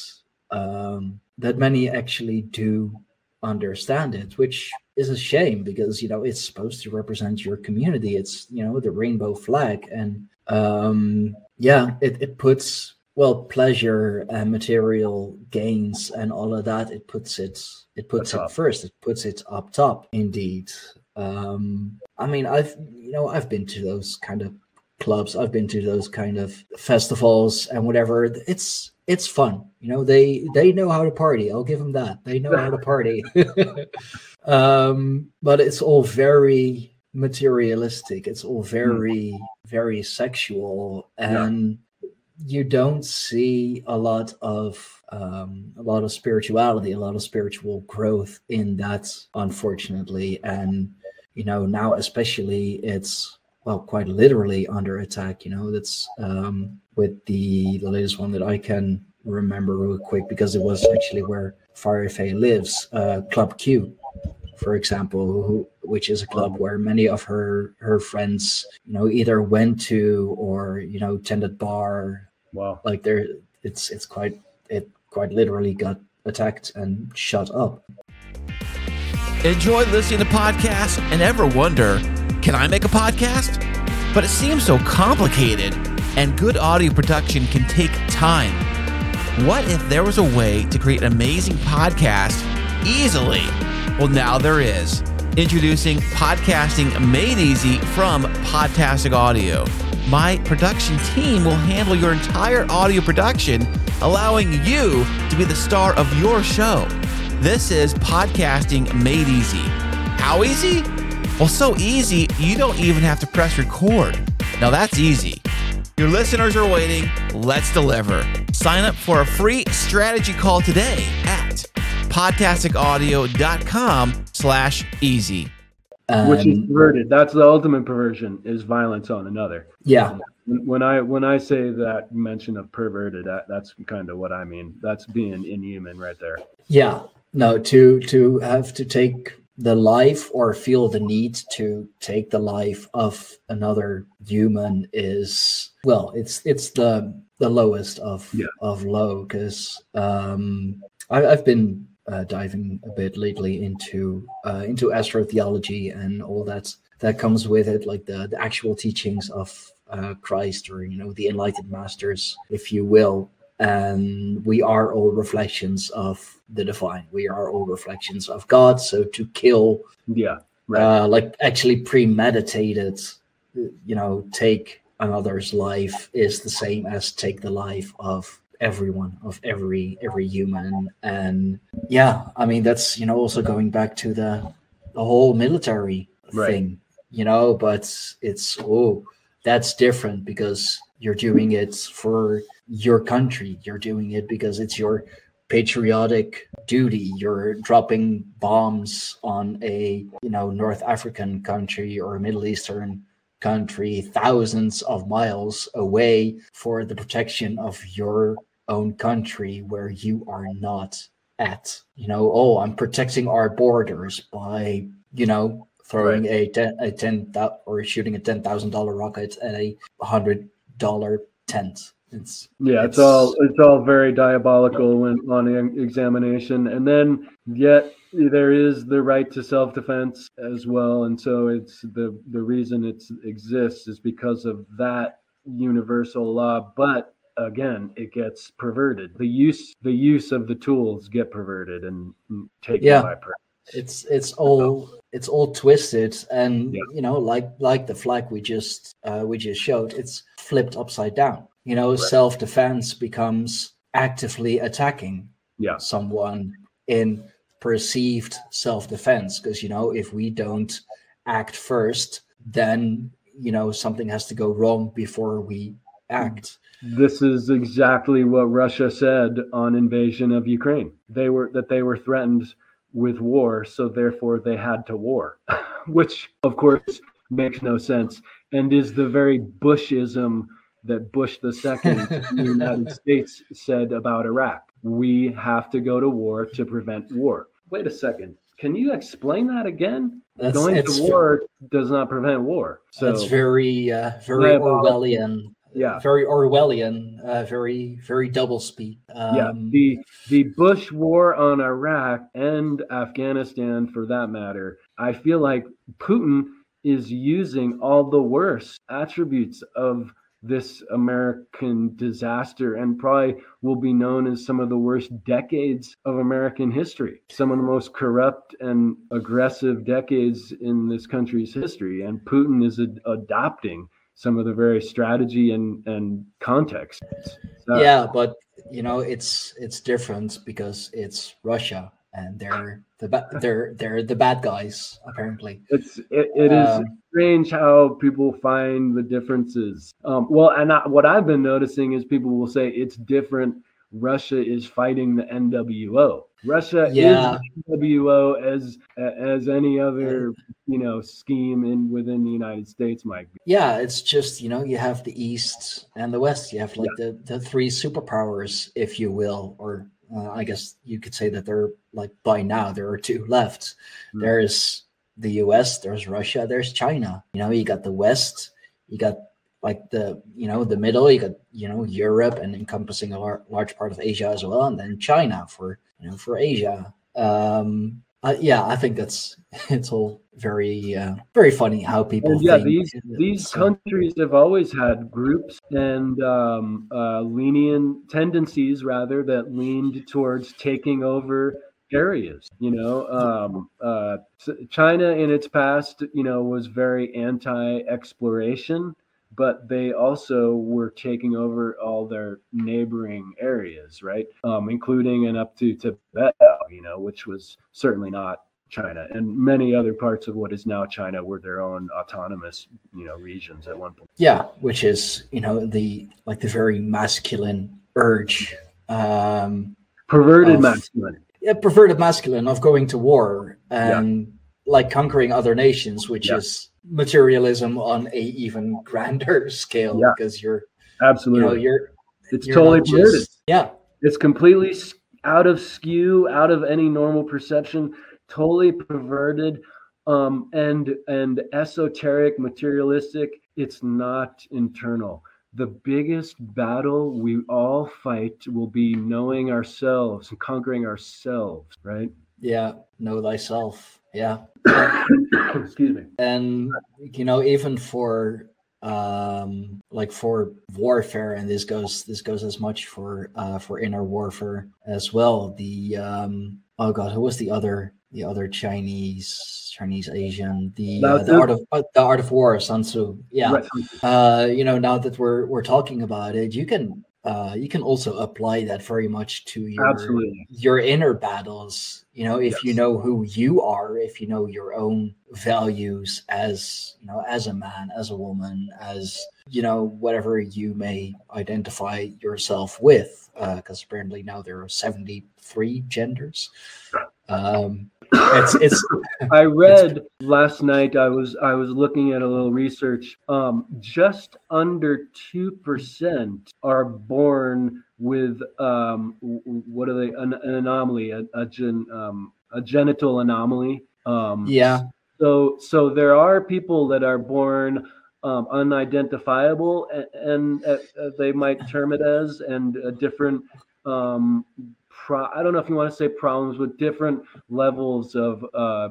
um that many actually do understand it, which is a shame because you know it's supposed to represent your community. It's you know the rainbow flag, and um, yeah, it, it puts well pleasure and material gains and all of that. It puts it it puts it first. It puts it up top. Indeed. Um, I mean, I've you know I've been to those kind of clubs. I've been to those kind of festivals and whatever. It's it's fun. You know, they they know how to party. I'll give them that. They know how to party. *laughs* um, but it's all very materialistic. It's all hmm. very very sexual, and yeah. You don't see a lot of um, a lot of spirituality, a lot of spiritual growth in that, unfortunately. And you know, now especially it's well, quite literally under attack. You know, that's um, with the the latest one that I can remember real quick because it was actually where Fire Faye lives, uh, Club Q, for example, who, which is a club where many of her her friends, you know, either went to or you know tended bar. Wow, like there, it's it's quite it quite literally got attacked and shut up. Enjoy listening to podcasts and ever wonder, can I make a podcast? But it seems so complicated, and good audio production can take time. What if there was a way to create an amazing podcast easily? Well, now there is. Introducing Podcasting Made Easy from Podtastic Audio. My production team will handle your entire audio production, allowing you to be the star of your show. This is Podcasting Made Easy. How easy? Well, so easy, you don't even have to press record. Now that's easy. Your listeners are waiting. Let's deliver. Sign up for a free strategy call today at podtasticaudio.com slash easy. Um, Which is perverted. That's the ultimate perversion is violence on another. Yeah. When I when I say that mention of perverted, that, that's kind of what I mean. That's being inhuman right there. Yeah. No, to to have to take the life or feel the need to take the life of another human is well it's it's the the lowest of yeah. of low because um I, have been uh, diving a bit lately into uh, into astrotheology and all that that comes with it like the, the actual teachings of uh, christ or you know the enlightened masters if you will and we are all reflections of the divine. We are all reflections of God. So to kill, yeah, right. uh, like actually premeditated, you know, take another's life is the same as take the life of everyone of every every human. And yeah i mean that's you know also going back to the the whole military right. thing you know but it's oh that's different because you're doing it for your country. You're doing it because it's your patriotic duty. You're dropping bombs on a you know north african country or a middle eastern country thousands of miles away for the protection of your own country where you are not at you know oh i'm protecting our borders by you know throwing right. a 10 a 10 or shooting a $10,000 rocket at a $100 tent. It's yeah, it's, it's all it's all very diabolical when on examination, and then yet there is the right to self-defense as well, and so it's the the reason it exists is because of that universal law, but again it gets perverted the use the use of the tools get perverted and taken yeah. by purpose it's it's all it's all twisted and yeah. you know like like the flag we just uh, we just showed it's flipped upside down you know right. self-defense becomes actively attacking yeah. someone in perceived self-defense because you know if we don't act first then you know something has to go wrong before we act this is exactly what russia said on invasion of ukraine they were that they were threatened with war so therefore they had to war *laughs* which of course makes no sense and is the very bushism that bush the second the united *laughs* states said about iraq we have to go to war to prevent war. Wait a second. Can you explain that again? That's- Going to war does not prevent war. So that's very uh, very Diabolical. orwellian yeah, very orwellian uh, very very double speak um, yeah. The the Bush war on Iraq and Afghanistan, for that matter, I feel like Putin is using all the worst attributes of this American disaster and probably will be known as some of the worst decades of American history, some of the most corrupt and aggressive decades in this country's history. And Putin is ad- adopting some of the very strategy and, and context. So- yeah but you know it's it's different because it's russia and they're the ba- they're they're the bad guys apparently It's it, it is Um, strange how people find the differences. Um, well, and I, what I've been noticing is people will say it's different. Russia is fighting the NWO. Russia Yeah. is NWO as as any other you know scheme in within the United States might be. yeah it's just you know you have the east and the west you have like the the three superpowers if you will or uh, i guess you could say that they're like by now there are two left Hmm. there's the us there's russia there's china you know you got the west you got like the you know the middle you got you know europe and encompassing a lar- large part of asia as well and then china for you know for asia um uh, yeah i think that's *laughs* it's all very uh, very funny how people And yeah, these these so- countries have always had groups and um, uh, lenient tendencies, rather, that leaned towards taking over areas. You know, um, uh, China in its past, you know, was very anti-exploration, but they also were taking over all their neighboring areas, right, um, including and up to Tibet. You know, which was certainly not China, and many other parts of what is now China were their own autonomous, you know, regions at one point. yeah which is you know the like the very masculine urge um Perverted Of- masculinity. yeah, perverted masculine of going to war and like conquering other nations which Yeah. is materialism on a even grander *laughs* scale Yeah. because you're Absolutely, you know you're it's you're totally just- yeah It's completely out of skew, out of any normal perception, totally perverted, um, and and esoteric, materialistic. It's not internal. The biggest battle we all fight will be knowing ourselves and conquering ourselves, right? Yeah know thyself. Yeah. *coughs* Excuse me. and you know even for um like for warfare and this goes this goes as much for uh for inner warfare as well the um oh god who was the other the other chinese chinese asian the uh, the art of uh, the art of war sun tzu. Yeah. Right. uh you know now that we're we're talking about it you can uh you can also apply that very much to your Absolutely. your inner battles you know if you know who you are if you know your own values as you know as a man as a woman as you know whatever you may identify yourself with because apparently now there are 73 genders. Um it's it's *laughs* I read last night. I was I was looking at a little research. Um, just under two percent are born with um, what are they? An, an anomaly, a, a gen, um, a genital anomaly. Um, yeah So so there are people that are born um, unidentifiable, and, and uh, they might term it as, and a different. Um, pro- I don't know if you want to say problems with different levels of uh,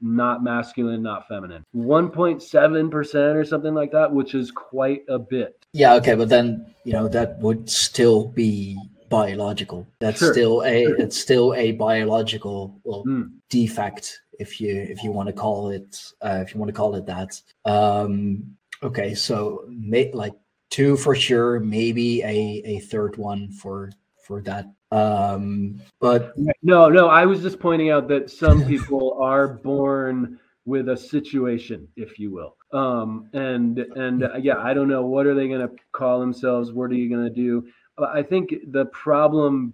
not masculine, not feminine. One point seven percent or something like that, which is quite a bit. yeah okay but then you know that would still be biological that's Sure, still a sure. it's still a biological well Mm. defect if you if you want to call it uh, if you want to call it that um okay so may, like two for sure maybe a a third one for for that Um, but no, no, I was just pointing out that some people are born with a situation, if you will. Um, and and uh, yeah, I don't know what are they going to call themselves. What are you going to do? I think the problem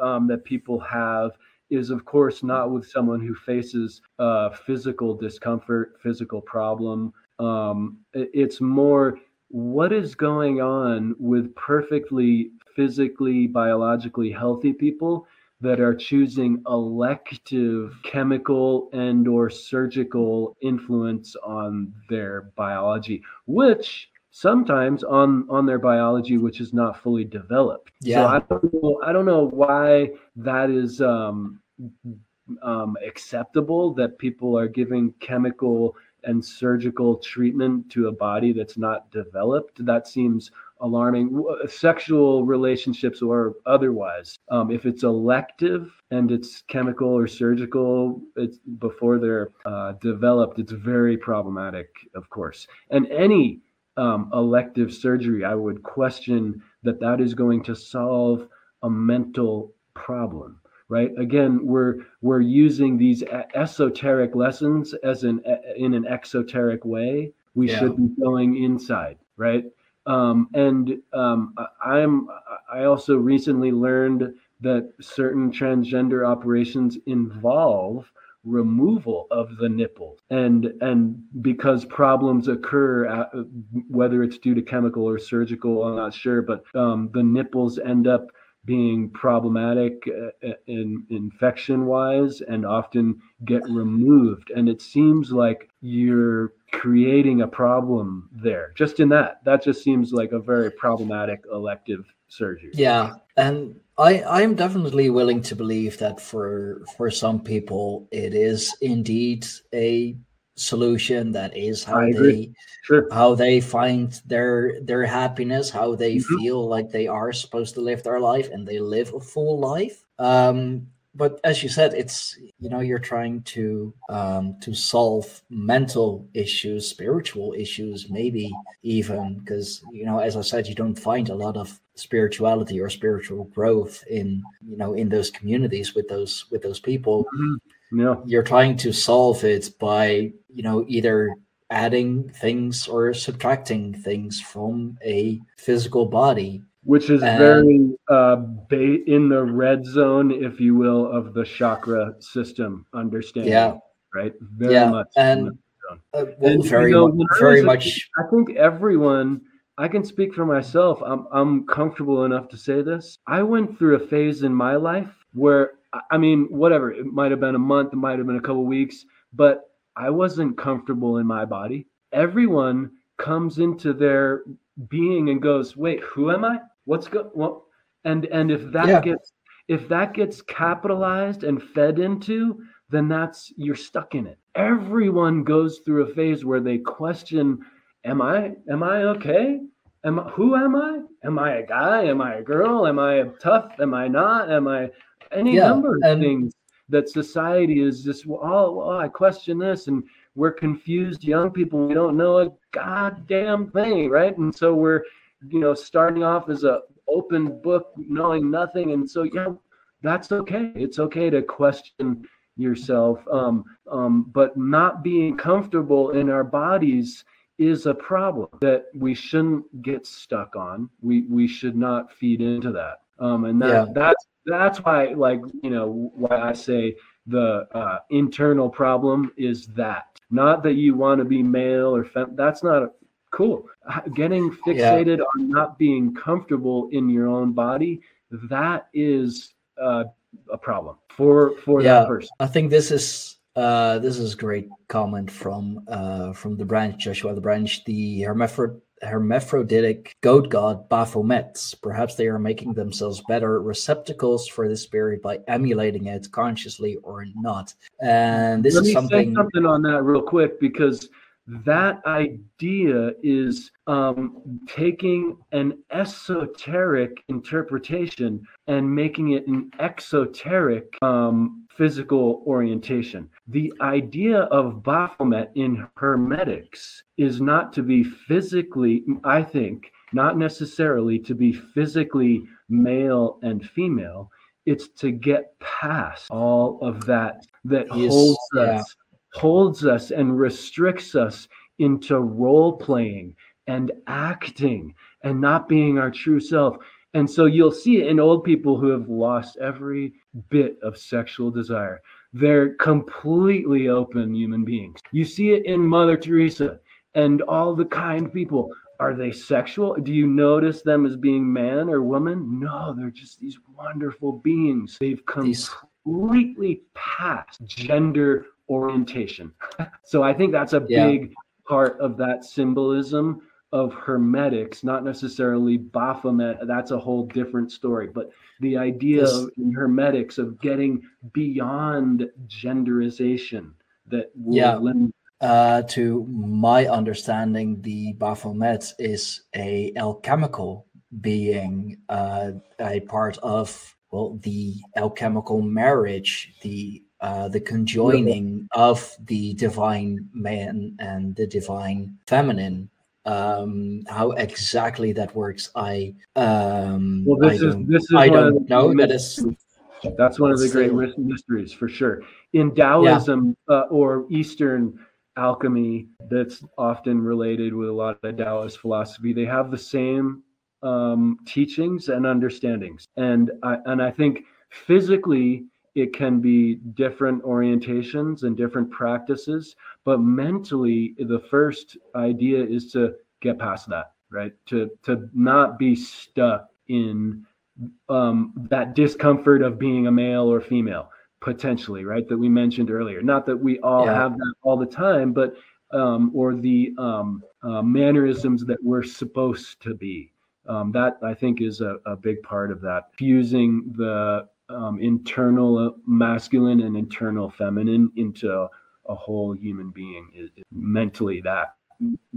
um, that people have is, of course, not with someone who faces uh, physical discomfort, physical problem. Um, it's more what is going on with perfectly physically, biologically healthy people that are choosing elective chemical and or surgical influence on their biology which sometimes on on their biology which is not fully developed yeah. so i don't know, I don't know why that is um, um, acceptable that people are giving chemical and surgical treatment to a body that's not developed that seems alarming sexual relationships or otherwise. Um, if it's elective and it's chemical or surgical it's before they're uh, developed it's very problematic of course. And any um, elective surgery i would question that that is going to solve a mental problem right? Again we're we're using these esoteric lessons as an in an exoteric way. We yeah. should be going inside right um, and um, I'm I also recently learned that certain transgender operations involve removal of the nipple. And and because problems occur at, whether it's due to chemical or surgical i'm not sure but um, the nipples end up being problematic uh, in infection wise and often get removed. And it seems like you're creating a problem there just in that that just seems like a very problematic elective surgery yeah and i i'm definitely willing to believe that for for some people it is indeed a solution that is how they sure. how they find their their happiness how they mm-hmm. feel like they are supposed to live their life and they live a full life um but as you said it's you know you're trying to um to solve mental issues spiritual issues maybe even because you know as i said you don't find a lot of spirituality or spiritual growth in you know in those communities with those with those people mm-hmm yeah. You're trying to solve it by, you know, either adding things or subtracting things from a physical body which is and, very uh, ba- in the red zone, if you will, of the chakra system understanding. Yeah. Right. Very yeah. much. And, uh, well, and very, you know, very much. I think everyone. I can speak for myself. I'm I'm comfortable enough to say this. I went through a phase in my life where I mean, whatever. It might have been a month, it might have been a couple weeks, but I wasn't comfortable in my body. Everyone comes into their being and goes, "Wait, who am I? What's go what?" And and if that yeah. gets if that gets capitalized and fed into, then that's you're stuck in it. Everyone goes through a phase where they question, "Am I am I okay? Am I, who am I? Am I a guy? Am I a girl? Am I tough? Am I not? Am I any yeah, number of and, things that society is just oh, oh i question this and we're confused young people we don't know a goddamn thing right? And so we're you know starting off as a open book knowing nothing. And so yeah that's okay. It's okay to question yourself. Um, um, but not being comfortable in our bodies is a problem that we shouldn't get stuck on. We we should not feed into that. Um, and that yeah. that's that's why like you know why i say the uh, internal problem is that. Not that you want to be male or fem- that's not a, cool. Getting fixated yeah. on not being comfortable in your own body that is uh, a problem for for yeah, that person. I think this is uh, this is a great comment from uh, from the branch joshua the branch the hermaphrodite hermaphroditic goat god Baphomet. Perhaps they are making themselves better receptacles for the spirit by emulating it consciously or not. And this Let is something. something on that real quick because that idea is um, taking an esoteric interpretation and making it an exoteric um, physical orientation. The idea of Baphomet in Hermetics is not to be physically, I think, not necessarily to be physically male and female. it's to get past all of that that Yes, holds yeah. us holds us and restricts us into role playing and acting and not being our true self and so you'll see it in old people who have lost every bit of sexual desire they're completely open human beings. You see it in mother teresa and all the kind people. Are they sexual? Do you notice them as being man or woman? No they're just these wonderful beings. They've completely past gender orientation. *laughs* So i think that's a Yeah. big part of that symbolism of hermetics not necessarily baphomet that's a whole different story but the idea This- of hermetics of getting beyond genderization that will Yeah. limit Uh, to my understanding, the Baphomet is a alchemical being, uh, a part of well the alchemical marriage, the uh, the conjoining of the divine man and the divine feminine. Um, how exactly that works, I um, Well, I this is this is I don't know. That is that's one of the great mysteries for sure. In Taoism uh, or Eastern alchemy, that's often related with a lot of Taoist philosophy. They have the same um, teachings and understandings, and I, and I think physically it can be different orientations and different practices, but mentally the first idea is to get past that, right? To to not be stuck in um, that discomfort of being a male or female potentially right that we mentioned earlier not that we all Yeah. have that all the time but um, or the um, uh, mannerisms that we're supposed to be um, that i think is a, a big part of that fusing the um, internal masculine and internal feminine into a whole human being is, mentally that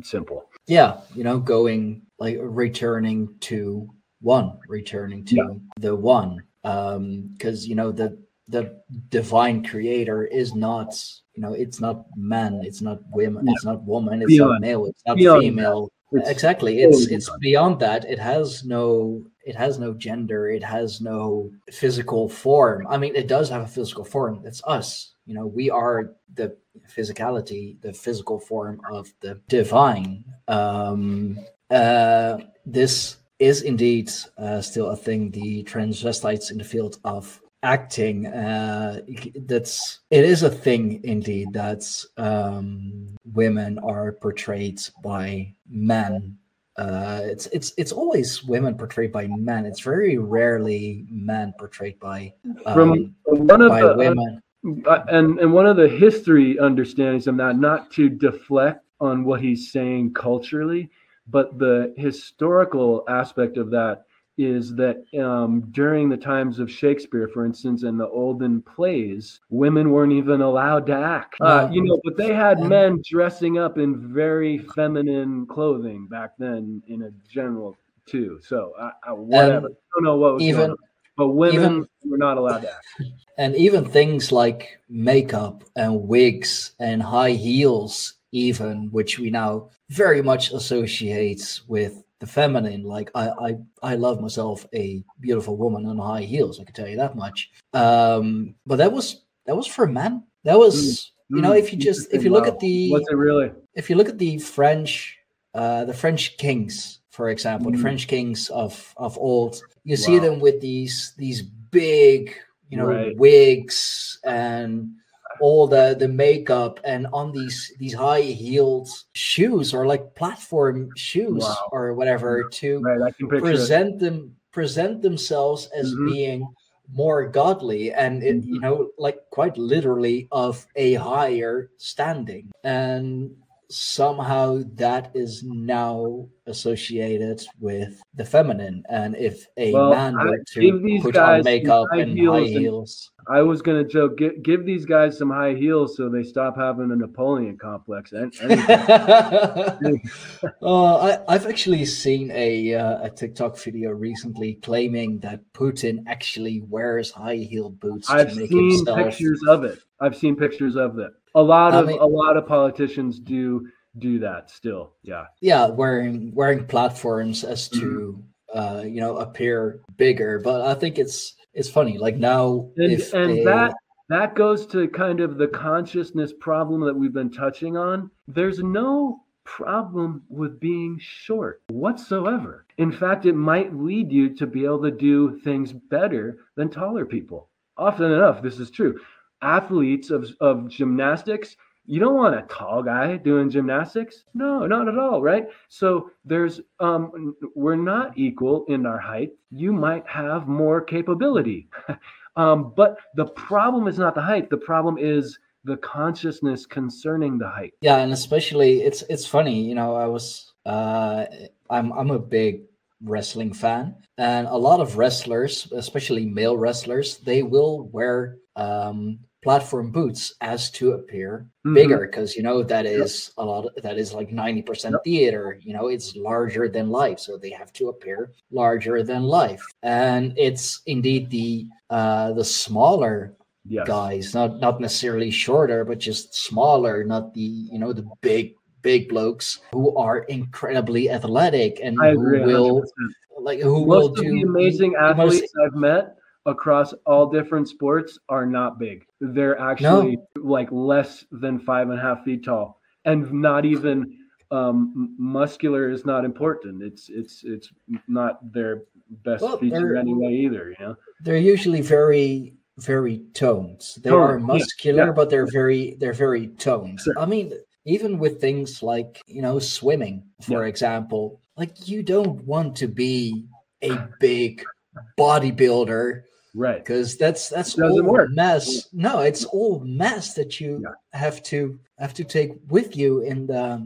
simple. Yeah you know going like returning to one returning to Yeah. the one um because you know the the divine creator is not you know it's not man it's not women it's not woman it's not male it's not Beyond female. It's exactly it's it's beyond. beyond that. It has no it has no gender it has no physical form. I mean it does have a physical form. It's us. You know we are the physicality the physical form of the divine. Um uh this is indeed uh, still a thing the transvestites in the field of acting. Uh that's it is a thing indeed that um women are portrayed by men uh it's it's it's always women portrayed by men. It's very rarely men portrayed by um, from one of by the women. Uh, and and one of the history understandings of that not to deflect on what he's saying culturally but the historical aspect of that is that um, during the times of shakespeare for instance in the olden plays women weren't even allowed to act. Uh, you know but they had men dressing up in very feminine clothing back then in a general too. So uh, uh, whatever. And I don't know what was even- going on. but women even- were not allowed to act. *laughs* and even things like makeup and wigs and high heels even which we now very much associate with the feminine like i i, I love myself a beautiful woman in high heels i can tell you that much um but that was that was for men that was you know Mm, if you just if you look wow. at the was it really if you look at the French, uh, the French kings, for example, the Mm. French kings of of old, you see them with these these big, you know, Right. wigs and all the the makeup and on these these high heeled shoes or like platform shoes Wow. or whatever to Right, it. present them present themselves as Mhm. being more godly and it, you Mhm. know like quite literally of a higher standing and somehow that is now associated with the feminine and if a Well, man I- were to put on makeup high and heels high and- I was gonna joke. Give, give these guys some high heels so they stop having a Napoleon complex. And, *laughs* uh, I, I've actually seen a uh, a TikTok video recently claiming that Putin actually wears high heel boots I've to make seen himself. pictures of it. I've seen pictures of that. A lot I of mean- a lot of politicians do do that still. Yeah. Yeah, wearing wearing platforms as to Mm-hmm. uh, you know appear bigger, but I think it's it's funny. Like now, and, if and a- that that goes to kind of the consciousness problem that we've been touching on there's no problem with being short whatsoever in fact it might lead you to be able to do things better than taller people often enough this is true athletes of, of gymnastics you don't want a tall guy doing gymnastics. No not at all right? So there's um we're not equal in our height. You might have more capability. *laughs* Um but the problem is not the height. The problem is the consciousness concerning the height. Yeah and especially it's it's funny you know i was uh i'm i'm a big wrestling fan and a lot of wrestlers especially male wrestlers they will wear um platform boots as to appear Mhm. bigger because you know that is a lot that is like 90% Yep. theater you know it's larger than life so they have to appear larger than life and it's indeed the uh the smaller yes guys not not necessarily shorter but just smaller not the you know the big big blokes who are incredibly athletic and i who agree will 100%. like who will most of do the amazing the most- athletes I've met across all different sports are not big. They're actually like less than five and a half feet tall, and not even um, muscular is not important. It's it's it's not their best Well, feature anyway either. You know, they're usually very very toned they Toned, are yeah, muscular yeah. but they're very they're very toned Sure. i mean even with things like you know swimming for Yeah. example like you don't want to be a big bodybuilder right? because that's that's all work. mess no it's all mess that you Yeah. have to have to take with you in the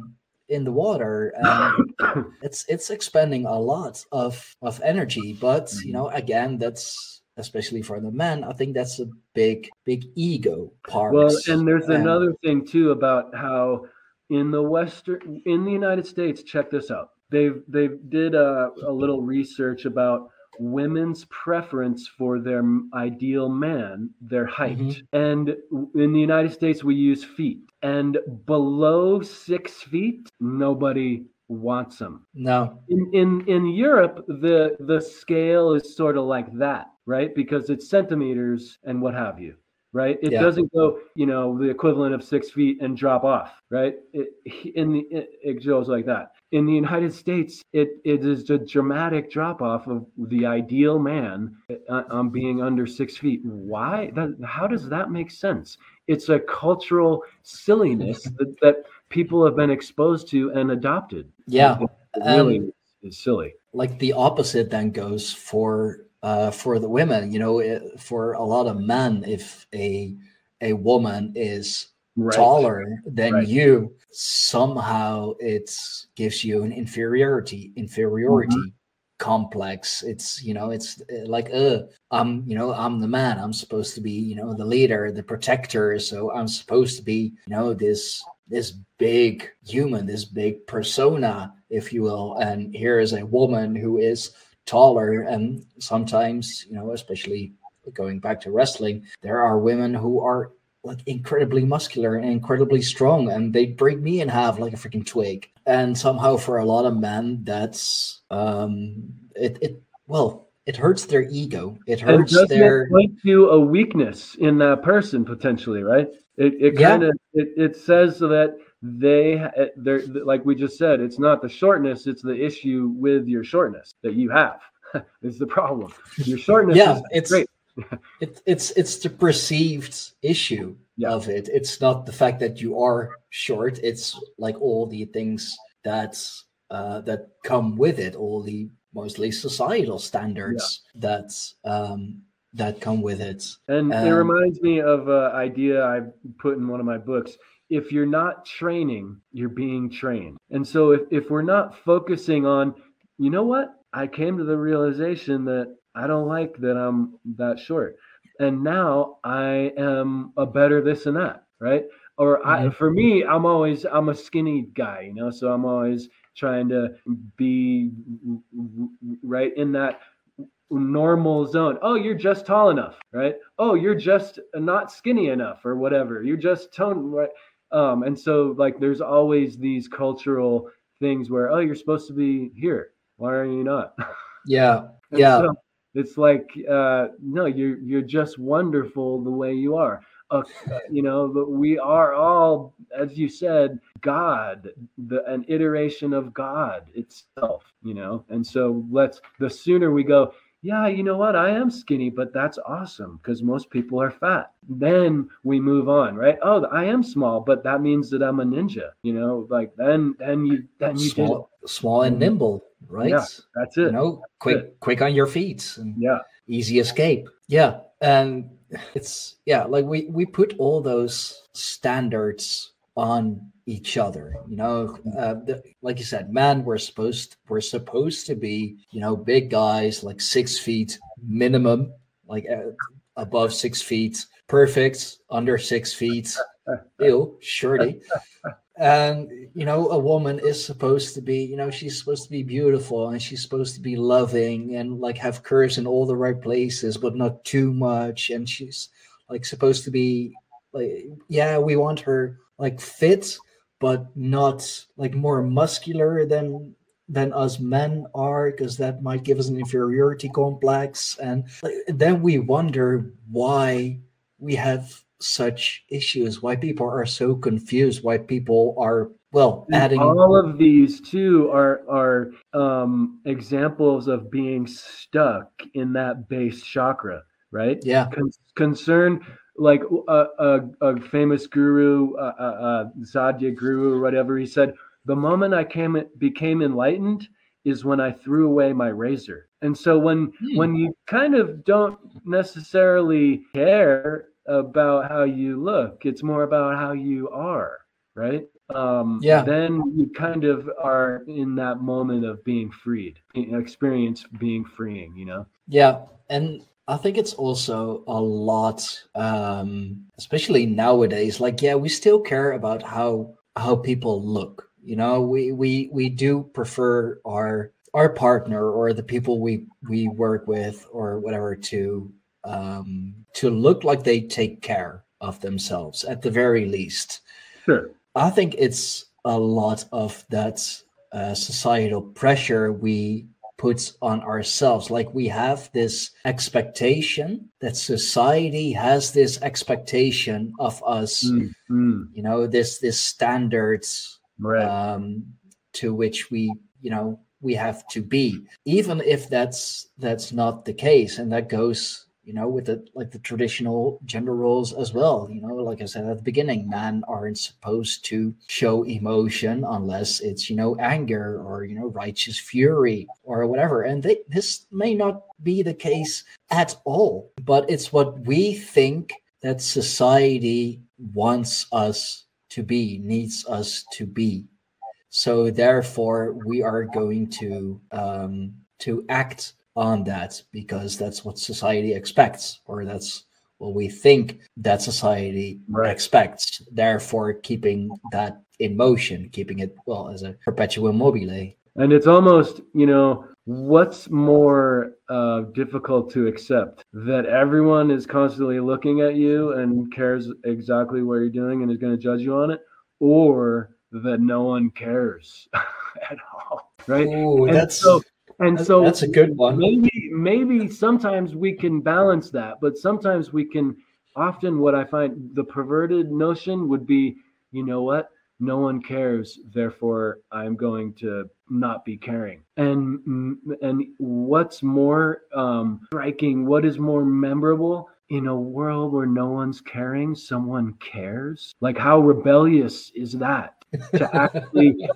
in the water *coughs* it's it's expending a lot of of energy but Mm-hmm. you know again that's especially for the men i think that's a big big ego part Well, and there's And- another thing too about how in the western in the United States, check this out. They've they've did a, a little research about women's preference for their ideal man, their height. Mhm. And in the United States, we use feet. And below six feet, nobody wants them no in in in Europe the the scale is sort of like that right because it's centimeters and what have you right it Yeah. doesn't go you know the equivalent of six feet and drop off right it, in the it, it goes like that in the united states it it is a dramatic drop off of the ideal man uh, on being under six feet. Why? That how does that make sense? It's a cultural silliness *laughs* that, that people have been exposed to and adopted. Yeah it really Um, is silly. like the opposite then goes for uh for the women. You know for a lot of men if a a woman is Right. taller than Right. you somehow it gives you an inferiority inferiority Mm-hmm. complex it's you know it's uh, like uh i'm you know i'm the man i'm supposed to be you know the leader the protector so i'm supposed to be you know this this big human this big persona if you will and here is a woman who is taller and sometimes you know especially going back to wrestling there are women who are like incredibly muscular and incredibly strong and they break me in half like a freaking twig and somehow for a lot of men that's um it it well it hurts their ego it hurts their point to a weakness in that person potentially, right? It it kind of it, it says that they they're like we just said, it's not the shortness, it's the issue with your shortness that you have. *laughs* is the problem. Your shortness yeah is it's great. It, it's it's the perceived issue Yeah. of it it's not the fact that you are short it's like all the things that uh that come with it all the mostly societal standards that um that come with it And it Um, reminds me of an idea I put in one of my books. If you're not training, you're being trained. And so if, if we're not focusing on, you know what? I came to the realization that I don't like that I'm that short. And now I am a better this and that, right? Or I, Mhm. for me, I'm always I'm a skinny guy, you know, so I'm always trying to be right in that normal zone. Oh, you're just tall enough, right? Oh, you're just not skinny enough or whatever. You're just tone right. Um, and so like there's always these cultural things where oh you're supposed to be here. Why are you not? *laughs* yeah And Yeah. so It's like, uh, no, you're you're just wonderful the way you are. Uh, you know, but we are all, as you said, God, the an iteration of God itself. You know, and so let's. The sooner we go, yeah, you know what? I am skinny, but that's awesome because most people are fat. Then we move on, right? Oh, I am small, but that means that I'm a ninja. You know, like then then you then you small, small and nimble, right? Yeah, that's it. You know, quick it. quick on your feet. And yeah, easy escape. Yeah, and it's yeah, like we we put all those standards on each other you know? Uh, the, like you said man we're supposed we're supposed to be you know big guys like six feet minimum like uh, above six feet perfect under six feet. *laughs* Ew surely and you know a woman is supposed to be you know she's supposed to be beautiful and she's supposed to be loving and like have curves in all the right places but not too much. And she's like supposed to be like yeah we want her like fit but not like more muscular than than us men are because that might give us an inferiority complex and like, then we wonder why we have such issues why people are so confused why people are well And adding all of these too are are um, examples of being stuck in that base chakra, right? yeah Con- concern like a, a, a famous guru, uh, uh, uh, Sadhguru or whatever, he said, the moment I came became enlightened is when I threw away my razor. And so when Hmm. when you kind of don't necessarily care about how you look, it's more about how you are, right? Um, Yeah. Then you kind of are in that moment of being freed, experience being freeing, you know. Yeah, and I think it's also a lot, um, especially nowadays. Like, yeah, we still care about how how people look. You know, we we we do prefer our our partner or the people we we work with or whatever to um, to look like they take care of themselves at the very least. Sure. I think it's a lot of that uh, societal pressure we put on ourselves. Like we have this expectation that society has this expectation of us. Mm, mm, You know, this this standards right. um, to which we, you know, we have to be, even if that's that's not the case, and that goes, you know, with the like the traditional gender roles as well. You know, like I said at the beginning, men aren't supposed to show emotion unless it's you know anger or you know righteous fury or whatever, and they, this may not be the case at all, but it's what we think that society wants us to be, needs us to be. So therefore, we are going to um, to act on that because that's what society expects, or that's what we think that society Right. expects. Therefore, keeping that in motion, keeping it well as a perpetuum mobile. And it's almost, you know, what's more uh, difficult to accept that everyone is constantly looking at you and cares exactly what you're doing and is going to judge you on it, or that no one cares *laughs* at all, right? Ooh, And that's so, and so that's a good one. Maybe, maybe sometimes we can balance that, but sometimes we can. Often, what I find the perverted notion would be, you know what? No one cares, therefore I'm going to not be caring. And mm, and what's more um, striking? What is more memorable? In a world where no one's caring, someone cares. Like how rebellious is that? To actually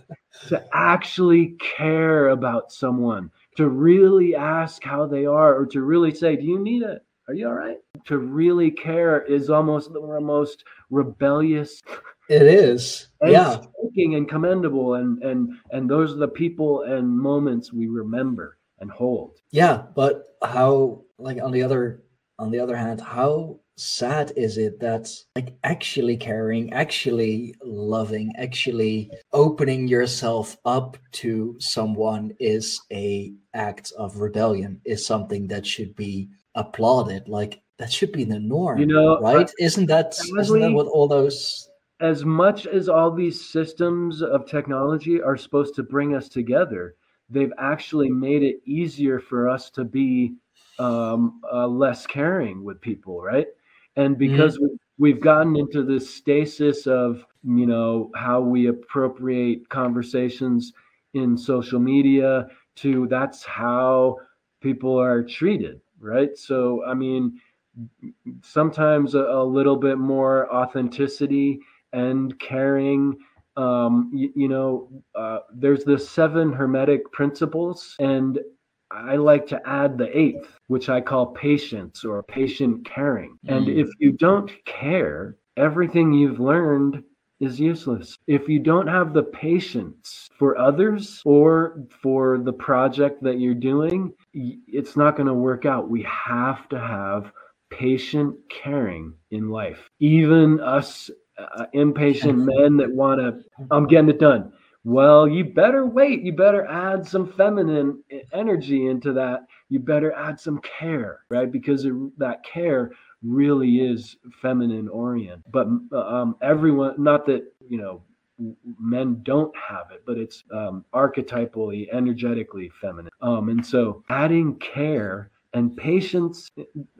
to actually care about someone, to really ask how they are, or to really say, Do you need it? Are you all right? To really care is almost the most rebellious it is. and Yeah. and commendable. And and and those are the people and moments we remember and hold. Yeah, but how like on the other on the other hand, how sad is it that like actually caring, actually loving, actually opening yourself up to someone is a act of rebellion, is something that should be applauded. Like that should be the norm. You know, right? Isn't that isn't that sadly- what all those as much as all these systems of technology are supposed to bring us together, they've actually made it easier for us to be um, uh, less caring with people, right? And because mm-hmm. we've gotten into this stasis of you know how we appropriate conversations in social media to that's how people are treated, right? So I mean, sometimes a, a little bit more authenticity and caring um, you, you know, uh, there's the seven hermetic principles, and I like to add the eighth, which I call patience or patient caring. Mm. And if you don't care, everything you've learned is useless. If you don't have the patience for others or for the project that you're doing, it's not going to work out. We have to have patient caring in life. Even us uh, impatient men that want to, I'm getting it done. Well, you better wait. You better add some feminine energy into that. You better add some care, right? Because it, that care really is feminine orient. But um, everyone, not that, you know, men don't have it, but it's um, archetypally, energetically feminine. Um, and so adding care and patience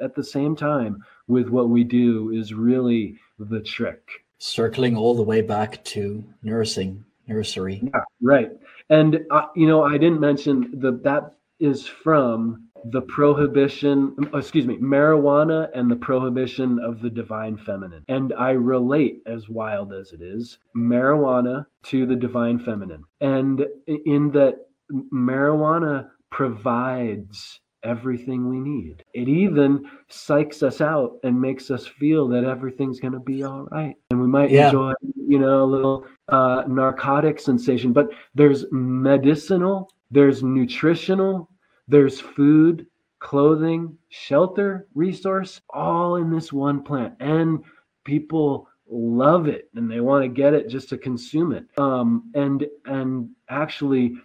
at the same time with what we do is really the trick circling all the way back to nursing nursery yeah, right and uh, you know i didn't mention that that is from the prohibition excuse me marijuana and the prohibition of the divine feminine and i relate as wild as it is marijuana to the divine feminine and in that marijuana provides everything we need. It even psychs us out and makes us feel that everything's going to be all right. And we might yeah. enjoy, you know, a little uh, narcotic sensation, but there's medicinal, there's nutritional, there's food, clothing, shelter, resource, all in this one plant. And people love it and they want to get it just to consume it. Um, and and actually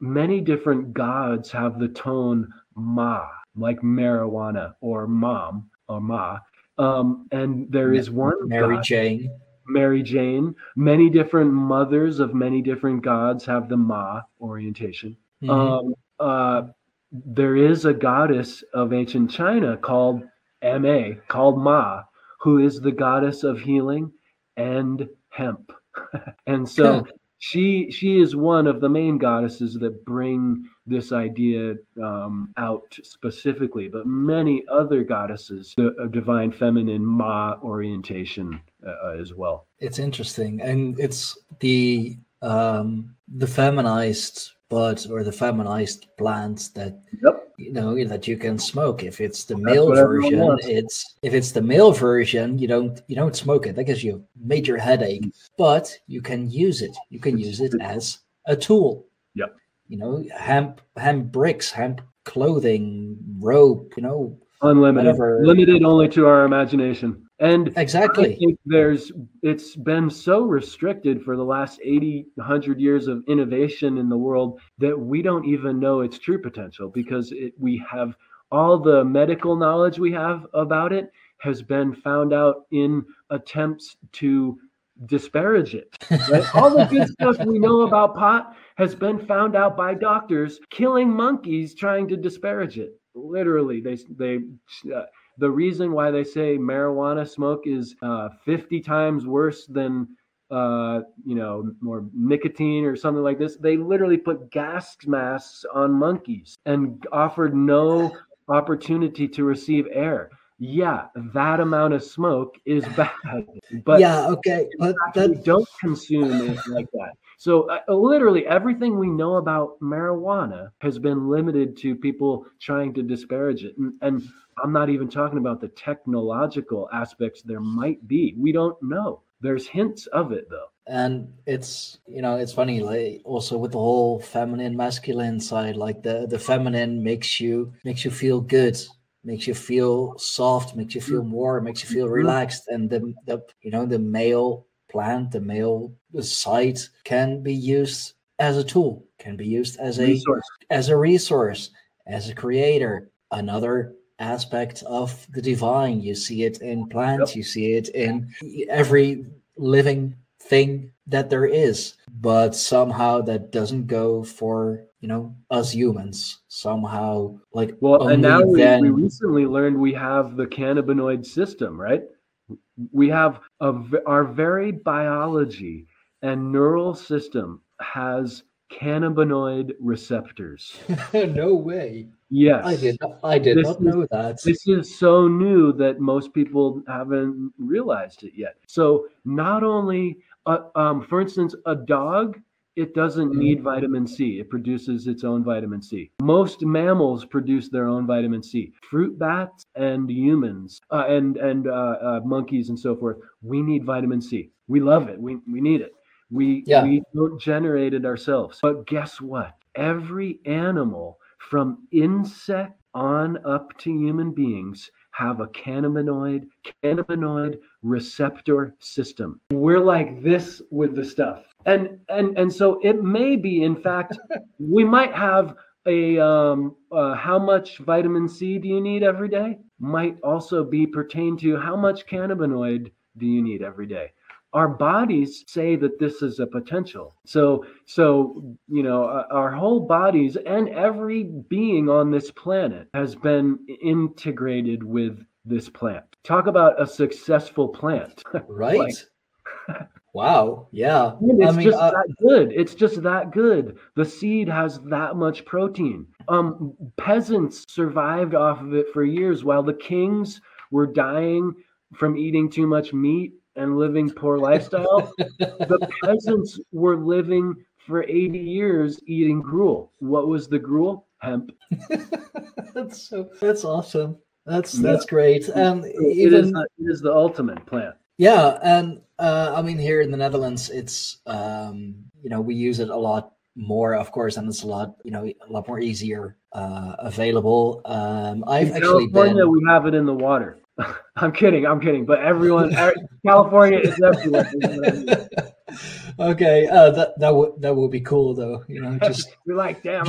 many different gods have the tone ma, like marijuana or mom or ma. Um, and there is one Mary God, Jane. Mary Jane. Many different mothers of many different gods have the ma orientation. Mm-hmm. Um, uh, there is a goddess of ancient China called Ma, called Ma, who is the goddess of healing and hemp. *laughs* and so she she is one of the main goddesses that bring this idea um, out specifically, but many other goddesses, the divine feminine Ma orientation uh, uh, as well. It's interesting, and it's the um, the feminized bud or the feminized plants that yep. you know that you can smoke. If it's the male version, it's if it's the male version, you don't you don't smoke it. That gives you a major headache, but you can use it. You can use it as a tool. Yep you know, hemp hemp bricks, hemp clothing, rope, you know, unlimited, whatever. limited only to our imagination. And exactly, I think there's it's been so restricted for the last 80, 100 years of innovation in the world that we don't even know its true potential because it, we have all the medical knowledge we have about it has been found out in attempts to disparage it. Right? All the good *laughs* stuff we know about pot has been found out by doctors killing monkeys trying to disparage it. Literally, they they. Uh, the reason why they say marijuana smoke is uh, 50 times worse than uh, you know, more nicotine or something like this. They literally put gas masks on monkeys and offered no opportunity to receive air yeah, that amount of smoke is bad. *laughs* But yeah, okay, but that... don't consume it like that. So uh, literally everything we know about marijuana has been limited to people trying to disparage it, and, and I'm not even talking about the technological aspects there might be. We don't know. There's hints of it though. And it's you know it's funny like also with the whole feminine masculine side like the the feminine makes you makes you feel good makes you feel soft, makes you feel warm, makes you feel mm-hmm. relaxed, and the, the you know the male plant, the male side can be used as a tool, can be used as a resource. as a resource, as a creator. Another aspect of the divine. You see it in plants, yep. you see it in every living thing that there is, but somehow that doesn't go for you know us humans. Somehow, like Well, and now we, then- we recently learned we have the cannabinoid system, right? We have a, our very biology and neural system has cannabinoid receptors. *laughs* no way. Yes. I did. Not, I did This not is- know that. This is so new that most people haven't realized it yet. So not only, uh, um, for instance, a dog, it doesn't Mhm. need vitamin C. It produces its own vitamin C. Most mammals produce their own vitamin C. Fruit bats and humans uh, and and uh, uh, monkeys and so forth, we need vitamin C. We love it. We we need it. We Yeah. we don't generate it ourselves. But guess what? Every animal from insect on up to human beings have a cannabinoid cannabinoid receptor system. We're like this with the stuff. And and and so it may be in fact *laughs* we might have a um uh, how much vitamin C do you need every day might also be pertain to how much cannabinoid do you need every day our bodies say that this is a potential so so you know uh, our whole bodies and every being on this planet has been integrated with this plant talk about a successful plant *laughs* Right. Like- *laughs* wow. Yeah. And I it's mean, just uh, that good. It's just that good. The seed has that much protein. Um, peasants survived off of it for years, while the kings were dying from eating too much meat and living poor lifestyle. the *laughs* peasants were living for 80 years eating gruel. What was the gruel? Hemp. *laughs* that's so. That's awesome. That's Yeah. that's great. And It is, even the- it is the ultimate plant. yeah, and uh, I mean here in the Netherlands, it's um, you know we use it a lot more, of course, and it's a lot you know a lot more easier uh, available. Um, I've In actually California, been. we have it in the water. *laughs* I'm kidding. I'm kidding. But everyone, er- California is everywhere. *laughs* okay, uh, that that would that would be cool though. You know, just *laughs* You're like, damn.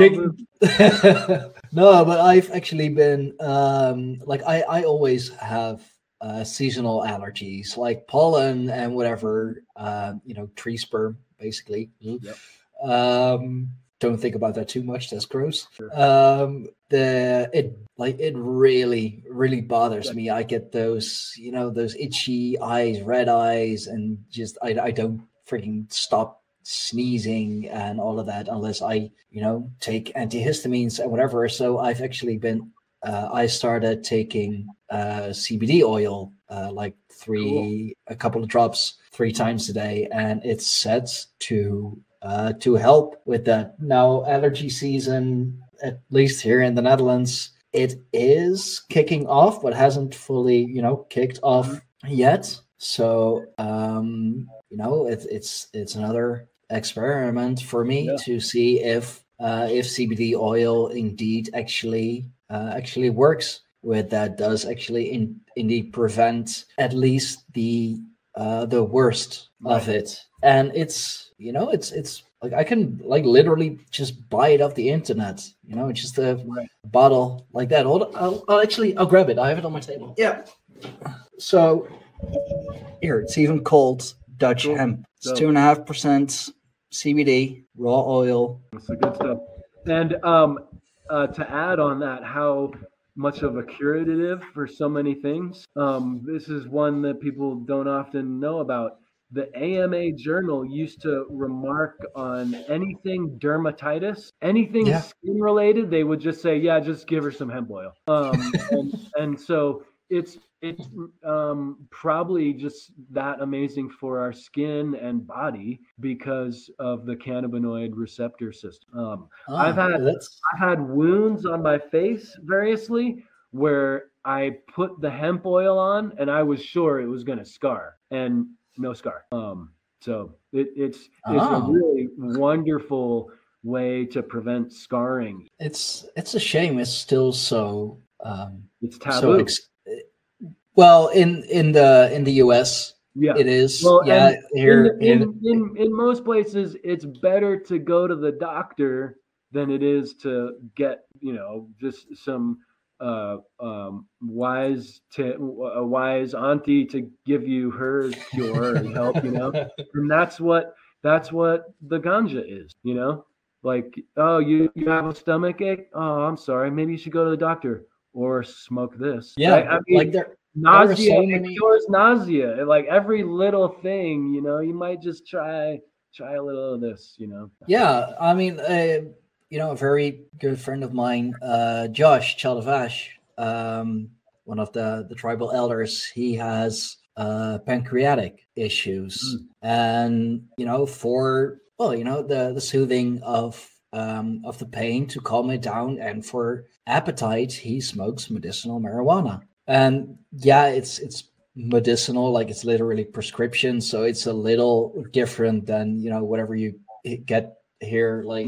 No, but I've actually been um like I I always have uh seasonal allergies like pollen and whatever uh you know tree sperm basically. Yep. Um don't think about that too much that's gross. Sure. Um the it like it really really bothers me. I get those you know those itchy eyes, red eyes and just I I don't freaking stop sneezing and all of that unless I, you know, take antihistamines and whatever. So I've actually been, uh, I started taking uh, CBD oil, uh, like three, a couple of drops three times a day, and it's set to uh, to help with that. Now allergy season, at least here in the Netherlands, it is kicking off, but hasn't fully, you know, kicked off yet. So um, you know, it's it's it's another experiment for me Yeah. to see if uh, if CBD oil indeed actually uh, actually works with that does actually in, indeed prevent at least the uh, the worst of it and it's you know it's it's like I can like literally just buy it off the internet you know it's just a Right. bottle like that Hold on, I'll, I'll actually I'll grab it I have it on my table yeah so here it's even called Dutch Cool. hemp it's Dope. two and a half percent CBD raw oil That's the good stuff. And um, uh, to add on that, how much of a curative for so many things. Um, this is one that people don't often know about. The AMA journal used to remark on anything dermatitis, anything Yeah. skin related. They would just say, "Yeah, just give her some hemp oil." Um, and, *laughs* and so it's it's um, probably just that amazing for our skin and body because of the cannabinoid receptor system. Um, I've Ah, had- that's I've had wounds on my face variously where I put the hemp oil on and I was sure it was going to scar and no scar. Um, so it, it's it's a Oh. really wonderful way to prevent scarring. it's it's a shame it's still so um It's so taboo. ex- well in in the in the US yeah. it is Well, yeah here in, in, in, in most places, it's better to go to the doctor than it is to get, you know, just some uh, um, wise to a wise auntie to give you her cure and help, you know. *laughs* And that's what that's what the ganja is, you know? Like, oh, you, you have a stomach ache? Oh, I'm sorry. Maybe you should go to the doctor or smoke this. Yeah? I mean, like there, nausea so it many- cures nausea. Like every little thing, you know, you might just try try a little of this, you know. Yeah, I mean, uh, you know, a very good friend of mine, uh, Josh Chalavash, um, one of the the tribal elders, he has uh, pancreatic issues, and you know, for well, you know, the the soothing of um, of the pain to calm it down, and for appetite, he smokes medicinal marijuana. And yeah, it's it's medicinal, like it's literally prescription, so it's a little different than you know whatever you get here like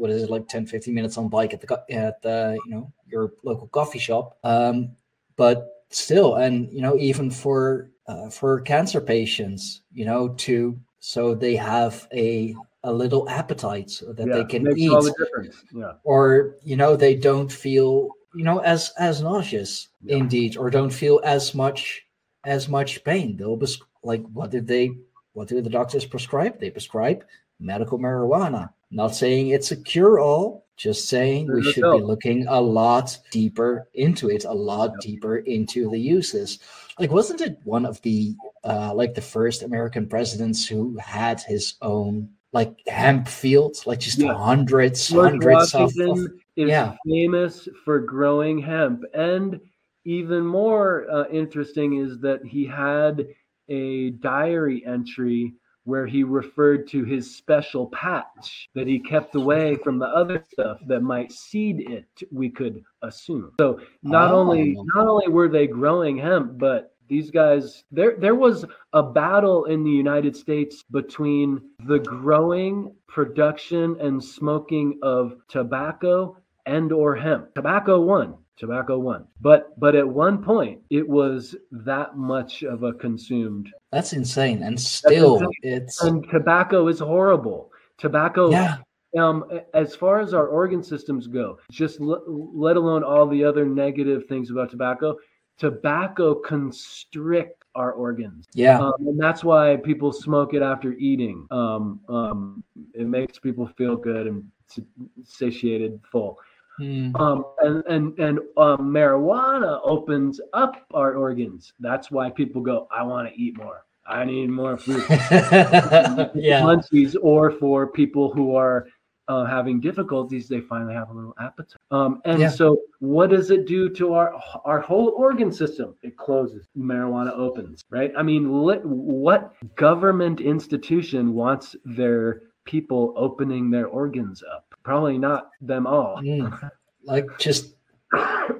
what is it like 10 15 minutes on bike at the at the you know your local coffee shop um but still and you know even for uh, for cancer patients you know to so they have a a little appetite so that they can eat all the difference. Yeah. or you know they don't feel you know as as nauseous Yeah. indeed or don't feel as much as much pain they'll be like what did they what do the doctors prescribe they prescribe medical marijuana. Not saying it's a cure-all just saying we should be looking a lot deeper into it a lot deeper into the uses. Like wasn't it one of the uh like the first american presidents who had his own like hemp fields? Like just Yeah. hundreds George hundreds of, of is yeah. famous for growing hemp, and even more uh, interesting is that he had a diary entry where he referred to his special patch that he kept away from the other stuff that might seed it. We could assume. So not oh. only Oh. not only were they growing hemp, but these guys there there was a battle in the United States between the growing production and smoking of tobacco and or hemp. Tobacco won. Tobacco won. But but at one point it was that much of a consumed That's insane. And still, insane. it's and tobacco is horrible. Tobacco yeah, um as far as our organ systems go just l- let alone all the other negative things about tobacco tobacco constrict our organs yeah, um, and that's why people smoke it after eating um, um, it makes people feel good and satiated full Hmm. um, and and and um, marijuana opens up our organs. That's why people go i want to eat more. I need more food. *laughs* Yeah, munchies or for people who are uh, having difficulties they finally have a little appetite. Um, and Yeah. so what does it do to our our whole organ system? It closes. Marijuana opens right? I mean li- what government institution wants their people opening their organs up probably not them all Mm. like just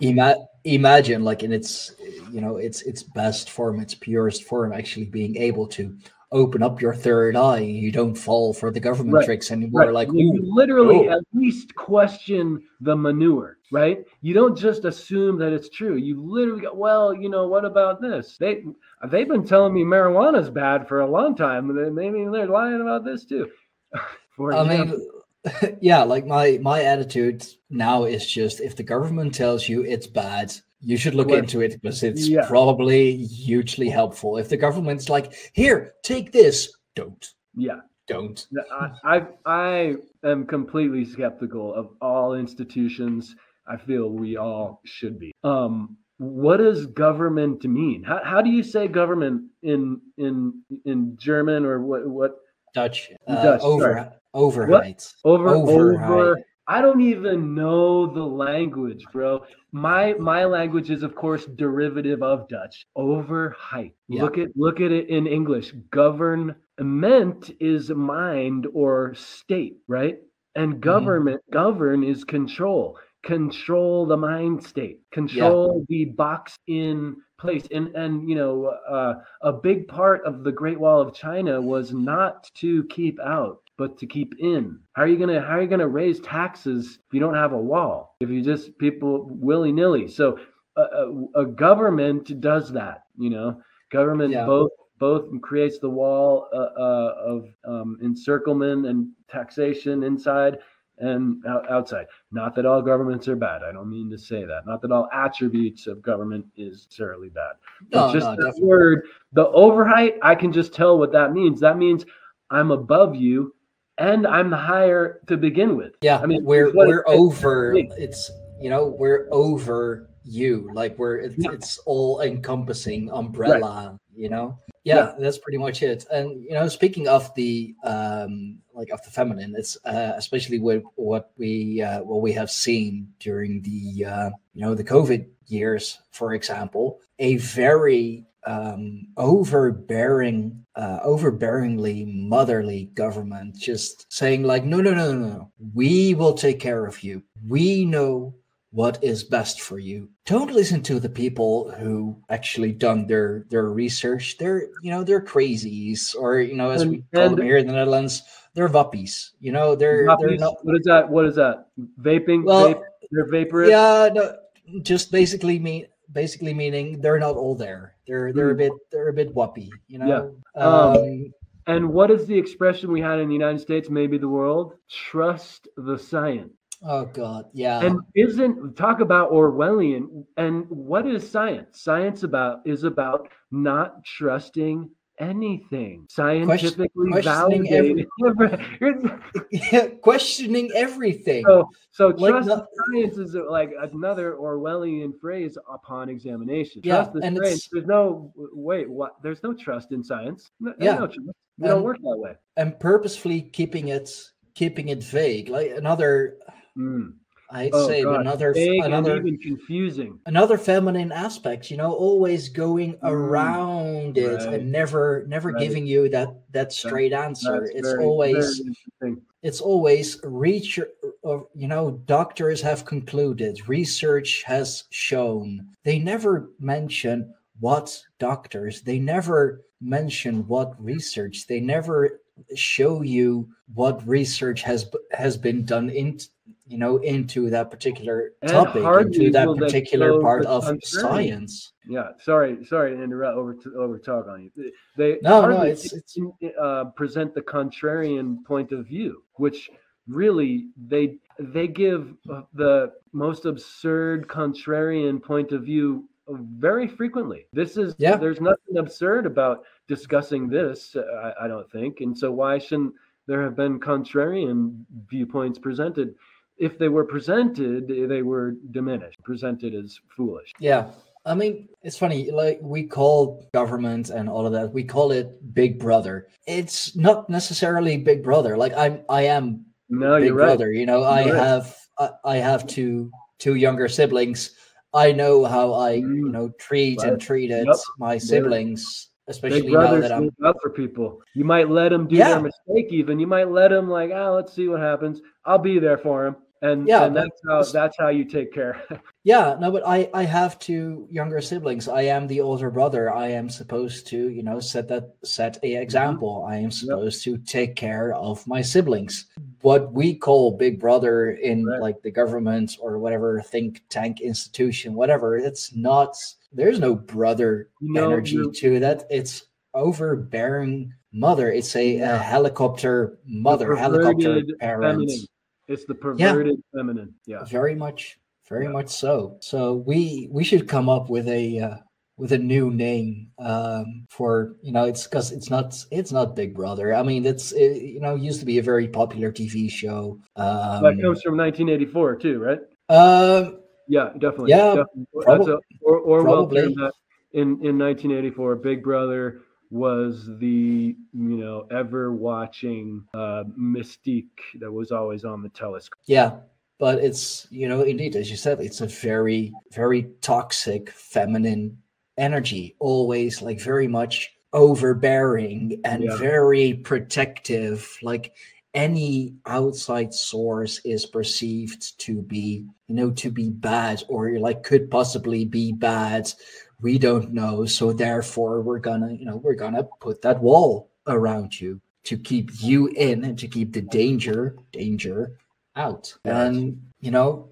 ima- imagine like in its you know its its best form, its purest form, actually being able to open up your third eye. You don't fall for the government Right, tricks anymore. Right. Like you literally oh. at least question the manure, right? You don't just assume that it's true. You literally go, well, you know, what about this? They they've been telling me marijuana's bad for a long time, maybe they're lying about this too. *laughs* for I example. mean, *laughs* yeah, like my my attitude now is just if the government tells you it's bad, you should look Well, into it because it's yeah. probably hugely helpful. If the government's like, here, take this, don't, yeah. don't. I, I I am completely skeptical of all institutions. I feel we all should be. Um, what does government mean? How, how do you say government in in in German or what what Dutch, uh, Dutch, over overheid. over Override. over? I don't even know the language, bro. My my language is of course derivative of Dutch. Overheid. Yeah. Look at look at it in English. Government is mind or state, right? And government govern is control. Control the mind state. Control the box in place. And and you know uh, a big part of the Great Wall of China was not to keep out, but to keep in. How are you gonna how are you gonna raise taxes if you don't have a wall? If you just people willy nilly. So a, a, a government does that. You know, government Yeah. both both creates the wall uh, uh, of um, encirclement and taxation inside and outside. Not that all governments are bad. I don't mean to say that. Not that all attributes of government is necessarily bad. But No, just no, that definitely. word, the overheid, I can just tell what that means. That means I'm above you and I'm the higher to begin with. Yeah, I mean, we're we're it- over. it- It's you know we're over you. Like we're it's, Yeah. it's all encompassing umbrella. You know. Yeah, that's pretty much it. And you know, speaking of the um like of the feminine, it's uh, especially with what we uh, what we have seen during the uh, you know the COVID years, for example, a very um overbearing uh overbearingly motherly government just saying like no no no no no. We will take care of you. We know what is best for you don't listen to the people who actually done their their research they're you know they're crazies or you know as And- we call them here in the netherlands they're wappies you know they're they're not what is that? What is that? Vaping? Well, Vape? They're vaporous? yeah no just basically mean basically meaning they're not all there they're they're a Mm. bit they're a bit wappie you know Yeah. Um, um, And what is the expression we had in the United States, maybe the world? Trust the science. Oh god yeah and isn't talk about Orwellian and what is science? Science about is about not trusting anything scientifically questioning validated. yeah, *laughs* *laughs* questioning everything so so Like trust not- science is like another Orwellian phrase upon examination. Yeah, Trust the and science. There's no wait. What? There's no trust in science. No, Yeah, no trust. We don't work that way. and purposefully keeping it keeping it vague like another Mm. i'd Oh, say God. another Vague another even confusing. another feminine aspect you know always going around it and never never Right. giving you that that straight answer it's very- always very it's always reach or you know doctors have concluded research has shown they never mention what doctors they never mention what research they never show you what research has has been done in you know into that particular topic into that particular part of science Yeah, sorry, sorry to interrupt over over talk on you. They No, no, it's- it's- uh, present the contrarian point of view, which really they they give uh, the most absurd contrarian point of view very frequently. This is Yeah. there's nothing absurd about discussing this. I, I don't think, and so why shouldn't there have been contrarian viewpoints presented? If they were presented, they were diminished, presented as foolish. Yeah. I mean, it's funny, like we call government and all of that, we call it Big Brother. It's not necessarily Big Brother. Like I'm I am No, Big you're right. Brother, you know, I You're right. have I, I have two two younger siblings. I know how I, you Mm. know, treat Right. and treated Yep. my siblings, especially Big now that out for people. You might let them do Yeah. their mistake. Even you might let them like, ah, let's see what happens. I'll be there for him, and Yeah, and that's how that's how you take care. *laughs* Yeah, no, but I I have two younger siblings. I am the older brother. I am supposed to, you know, set that set a Mm-hmm. example. I am supposed to take care of my siblings. What we call big brother in Right. like the government or whatever think tank institution, whatever, it's not there's no brother You know, energy you're- to that. It's overbearing mother. It's a, a helicopter mother, helicopter parent. feminine. It's the perverted feminine. Yeah. Very much, very Yeah. much so. So we we should come up with a uh, with a new name um, for you know it's because it's not it's not Big Brother. I mean it's it, you know used to be a very popular TV show. Um, that comes from 1984 too, right? um, Yeah, definitely. Yeah, definitely. prob- a, or, Orwell probably. in in 1984. Big Brother was the you know ever watching uh, mystique that was always on the telescope. yeah, but it's you know indeed as you said it's a very very toxic feminine energy, always like very much overbearing and Yeah. very protective. Like any outside source is perceived to be you know to be bad or like could possibly be bad we don't know so therefore we're gonna you know we're gonna put that wall around you to keep you in and to keep the danger danger out and you know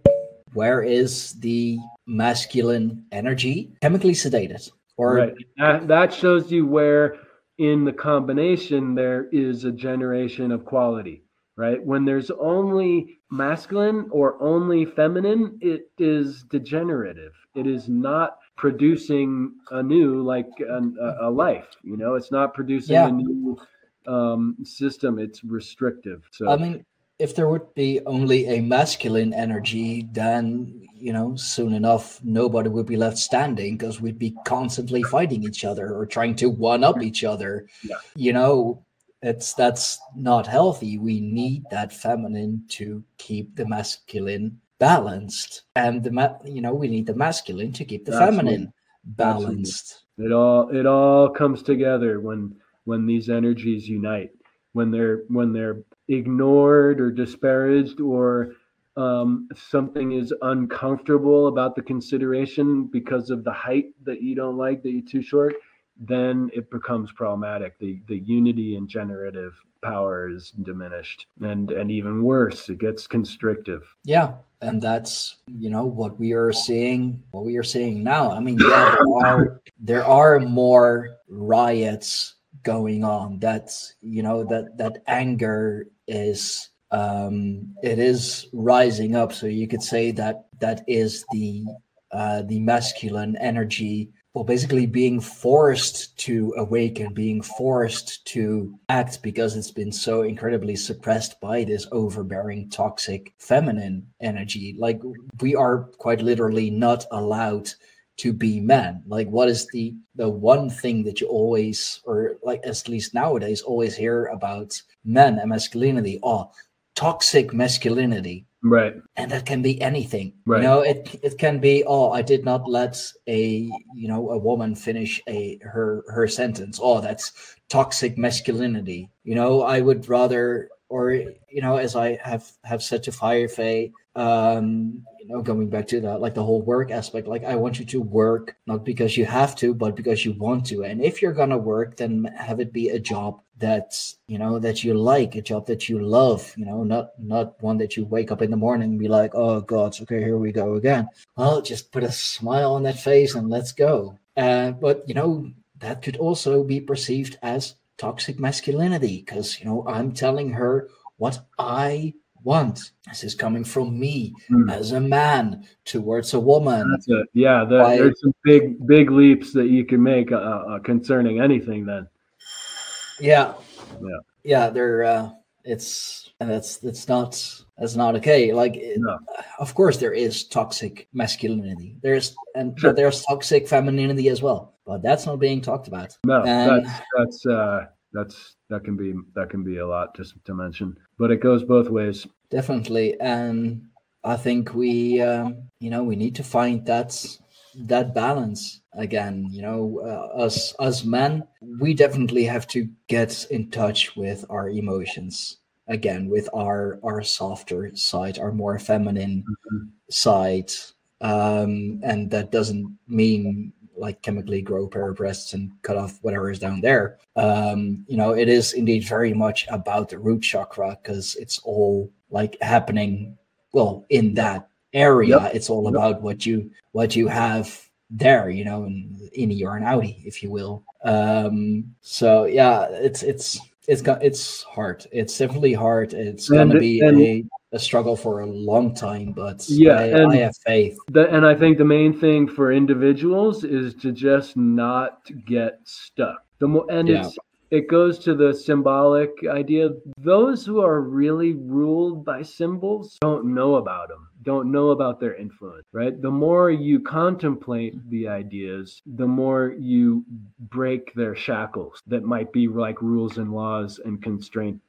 where is the masculine energy chemically sedated or right. That, that shows you where in the combination there is a generation of quality. Right. When there's only masculine or only feminine, it is degenerative. It is not producing a new like an, a, a life. You know, it's not producing Yeah. a new um, system, it's restrictive. So I mean, if there would be only a masculine energy, then you know, soon enough, nobody would be left standing because we'd be constantly fighting each other or trying to one up each other. Yeah. You know, it's that's not healthy. We need that feminine to keep the masculine balanced, and the ma- you know, we need the masculine to keep the Absolutely. feminine balanced. it all it all comes together when when these energies unite when they're when they're ignored or disparaged or um, something is uncomfortable about the consideration because of the height that you don't like that you're too short then it becomes problematic the the unity and generative power is diminished and and even worse it gets constrictive Yeah, and that's you know what we are seeing. What we are seeing now. I mean, yeah, there are there are more riots going on. That's you know that that anger is um it is rising up. So you could say that that is the uh the masculine energy well basically being forced to awaken being forced to act because it's been so incredibly suppressed by this overbearing toxic feminine energy. Like we are quite literally not allowed to be men. Like what is the the one thing that you always or like at least nowadays always hear about men and masculinity oh toxic masculinity. Right. And that can be anything. Right. you know it it can be oh i did not let a you know a woman finish a her her sentence. Oh that's toxic masculinity. You know i would rather or you know as i have have said to firefay um know going back to that like the whole work aspect like i want you to work not because you have to but because you want to. And if you're gonna work then have it be a job that's you know that you like a job that you love you know not not one that you wake up in the morning and be like oh god okay here we go again. Well just put a smile on that face and let's go. Uh, but you know that could also be perceived as toxic masculinity because you know i'm telling her what i want this is coming from me Hmm. as a man towards a woman That's it. Yeah, the, Why- there's some big, big leaps that you can make uh, uh, concerning anything. Then, Yeah. Yeah. Yeah, they're uh it's and that's that's not that's not okay. Like it- No. of course there is toxic masculinity. There's and Sure. but there's toxic femininity as well. But that's not being talked about. no, And- that's that's uh, that's that can be that can be a lot just to mention, but it goes both ways. Definitely. And I think we um you know we need to find that that balance again you know uh, us us men we definitely have to get in touch with our emotions again with our our softer side our more feminine Mhm. side um and that doesn't mean like chemically grow a pair of breasts and cut off whatever is down there. Um you know it is indeed very much about the root chakra because it's all like happening well in that area. Yep. it's all Yep. about what you what you have there you know in innie or an outie if you will. Um so yeah it's it's it's got it's hard. It's definitely hard. It's And- gonna be and- a, a struggle for a long time but Yeah, I, and- I have faith The, and I think the main thing for individuals is to just not get stuck. The more, and Yeah. it's it goes to the symbolic idea. Those who are really ruled by symbols don't know about them, don't know about their influence, right? The more you contemplate the ideas, the more you break their shackles that might be like rules and laws and constraint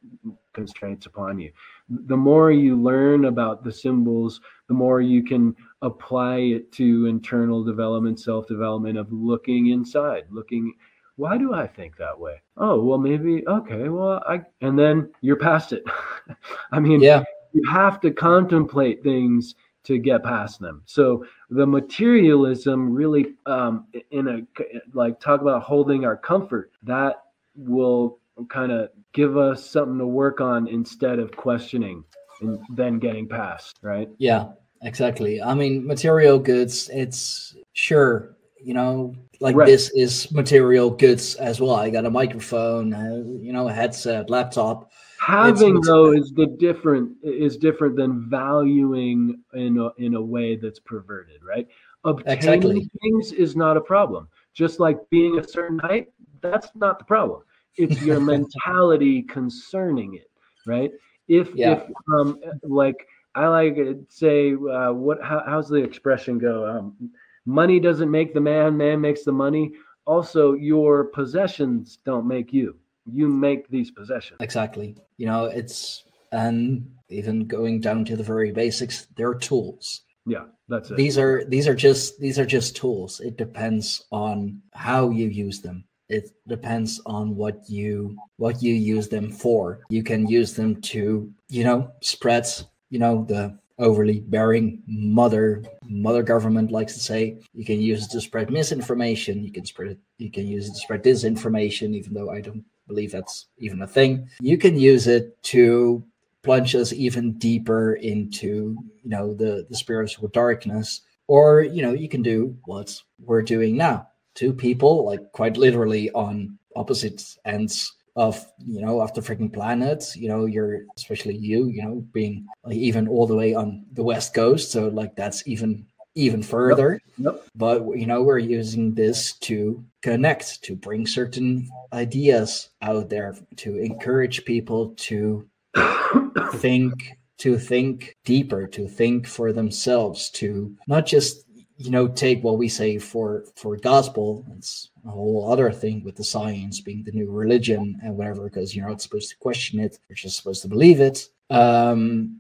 constraints upon you. The more you learn about the symbols, the more you can apply it to internal development, self development of looking inside, looking, why do I think that way? Oh, well, maybe, okay, well, I, and then you're past it. *laughs* I mean, yeah you have to contemplate things to get past them. So the materialism really, um, in a, like, talk about holding our comfort, that will kind of give us something to work on instead of questioning and then getting past, right? Yeah, exactly. I mean, material goods, it's sure, you know, like Right. this is material goods as well. I got a microphone, uh, you know, a headset, laptop. Having it's- though is the different is different than valuing in a, in a way that's perverted, right? Obtaining Exactly. things is not a problem. Just like being a certain height, that's not the problem. it's your *laughs* mentality concerning it, right? If Yeah. if um like I like to say uh, what how, how's the expression go? Um, money doesn't make the man, man makes the money. Also, your possessions don't make you. You make these possessions. Exactly. You know, it's and even going down to the very basics, they're tools. Yeah, that's it. These are these are just these are just tools. It depends on how you use them. It depends on what you what you use them for. You can use them to, you know, spread, you know, the overly bearing. Mother mother government likes to say you can use it to spread misinformation. You can spread it you can use it to spread disinformation even though i don't believe that's even a thing. You can use it to plunge us even deeper into you know the the spiritual darkness. Or you know you can do what we're doing now. Two people like quite literally on opposite ends of you know of the freaking planet you know you're especially you you know being like even all the way on the west coast. So like that's even even further. Yep. but you know we're using this to connect to bring certain ideas out there to encourage people to *coughs* think to think deeper to think for themselves to not just you know take what we say for for gospel. It's a whole other thing with the science being the new religion and whatever because you're not supposed to question it you're just supposed to believe it. Um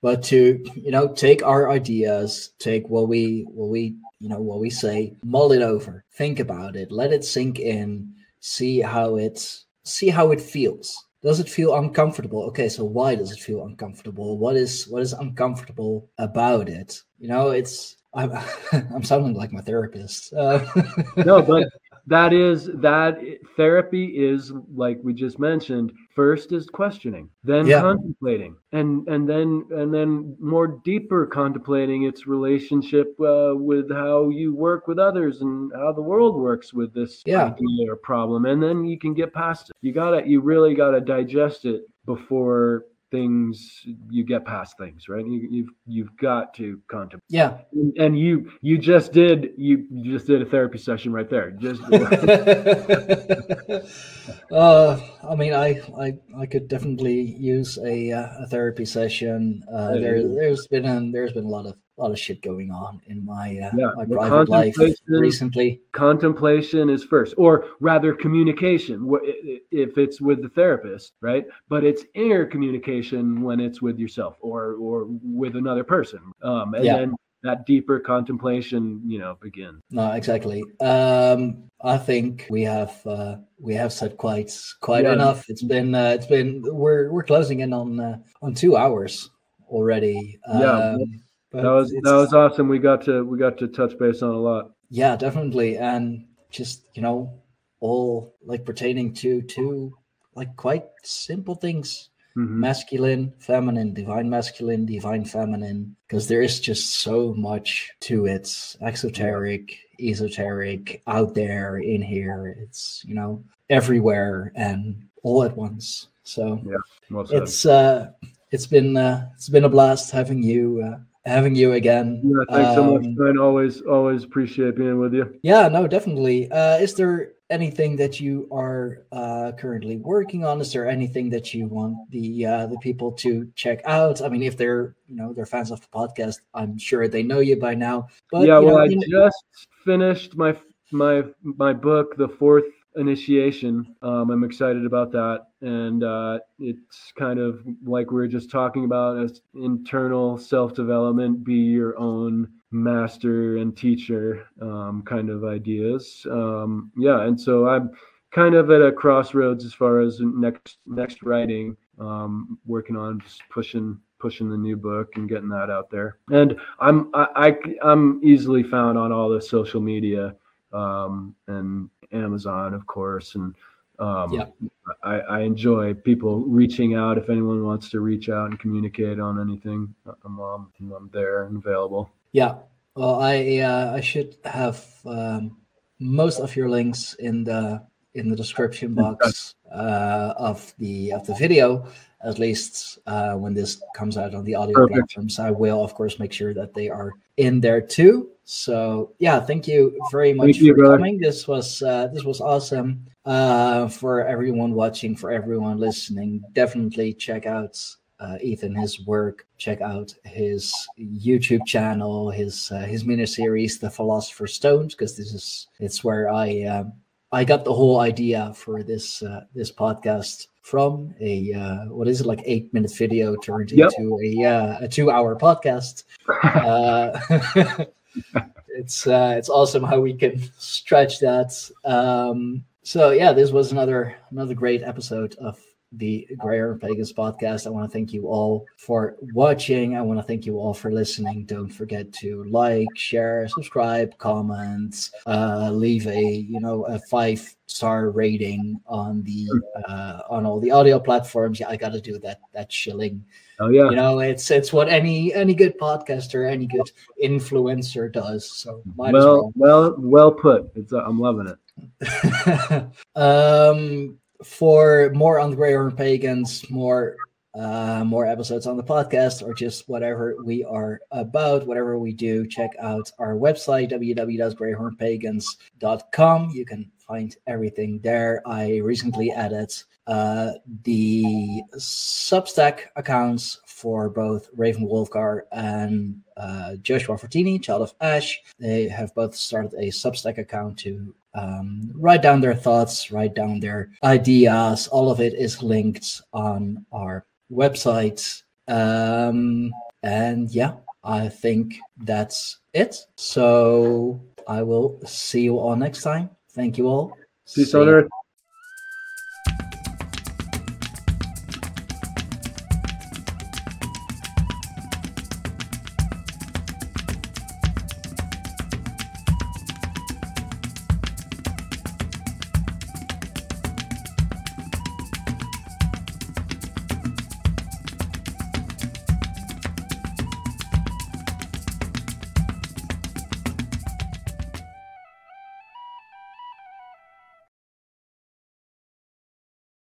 but to you know take our ideas take what we what we you know what we say mull it over think about it let it sink in see how it see how it feels. Does it feel uncomfortable? Okay so why does it feel uncomfortable? What is what is uncomfortable about it? You know it's i'm *laughs* i'm sounding like my therapist. Uh, *laughs* no, but that is that therapy is like we just mentioned. First is questioning, then Yeah. contemplating, and and then and then more deeper contemplating its relationship uh, with how you work with others and how the world works with this Yeah. idea or problem, and then you can get past it. You gotta, you really gotta digest it before things you get past things right? You, you've you've got to contemplate. Yeah. And, you you just did you, you just did a therapy session right there. Just *laughs* uh, I mean, I, I, I could definitely use a, uh, a therapy session. Uh, there, there's been a, there's been a lot of lot of shit going on in my uh, Yeah, my private life recently. contemplation is first or rather communication wh- i- i- if it's with the therapist right but it's inner communication when it's with yourself or or with another person um and Yeah. then that deeper contemplation you know begins No, exactly. Um, I think we have uh, we have said quite quite Yeah. enough. It's been uh, it's been we're we're closing in on uh, on two hours already. Yeah, Um, but that was that was awesome. We got to we got to touch base on a lot. Yeah definitely. And just you know all like pertaining to to like quite simple things. Mhm. masculine feminine divine masculine divine feminine. Because there is just so much to it. Exoteric esoteric out there in here. It's you know everywhere and all at once. So Well it's uh it's been uh it's been a blast having you uh having you again yeah thanks so much Um, Brian. always always appreciate being with you yeah, no, definitely. Uh, is there anything that you are uh, currently working on? Is there anything that you want the uh, the people to check out? I mean, if they're you know they're fans of the podcast, I'm sure they know you by now. But yeah you well know, i you know- just finished my my my book the fourth initiation. Um, i'm excited about that. And uh, it's kind of like we were just talking about as internal self-development be your own master and teacher um, kind of ideas. Um, yeah and so i'm kind of at a crossroads as far as next next writing. Um, working on just pushing pushing the new book and getting that out there. And I'm I, I I'm easily found on all the social media um, and Amazon, of course, and um, Yeah. I, I enjoy people reaching out if anyone wants to reach out and communicate on anything. I'm um, I'm there and available. yeah. Well, I uh, I should have um, most of your links in the in the description box uh, of the of the video. At least uh, when this comes out on the audio Perfect. platforms, I will of course make sure that they are in there too. So yeah, thank you very much Thank you, for brother. coming. This was uh, this was awesome uh, for everyone watching, for everyone listening. Definitely check out uh, Ethan his work. Check out his YouTube channel, his uh, his mini series, The Philosopher's Stones, because this is it's where I um, I got the whole idea for this uh, this podcast from a uh, what is it like eight minute video turned Yep. into a uh, a two hour podcast. uh, *laughs* it's uh, it's awesome how we can stretch that. Um, so yeah, this was another another great episode of the Greyhorn Pagans podcast. I want to thank you all for watching. I want to thank you all for listening. Don't forget to like, share, subscribe, comment, uh, leave a you know a five star rating on the uh, on all the audio platforms. Yeah, I got to do that that shilling Oh yeah. you know it's it's what any any good podcaster any good influencer does so as well, well, well put. It's uh, I'm loving it. *laughs* um for more on the Horn pagans more uh more episodes on the podcast or just whatever we are about whatever we do check out our website www.greyhornpagans.com you can find everything there i recently added uh, the Substack accounts for both Raven Wolfgar and uh, Joshua Fortini, Child of Ash. They have both started a Substack account to um, write down their thoughts, write down their ideas. All of it is linked on our website. Um, and yeah, I think that's it. So I will see you all next time. Thank you all. See you earth.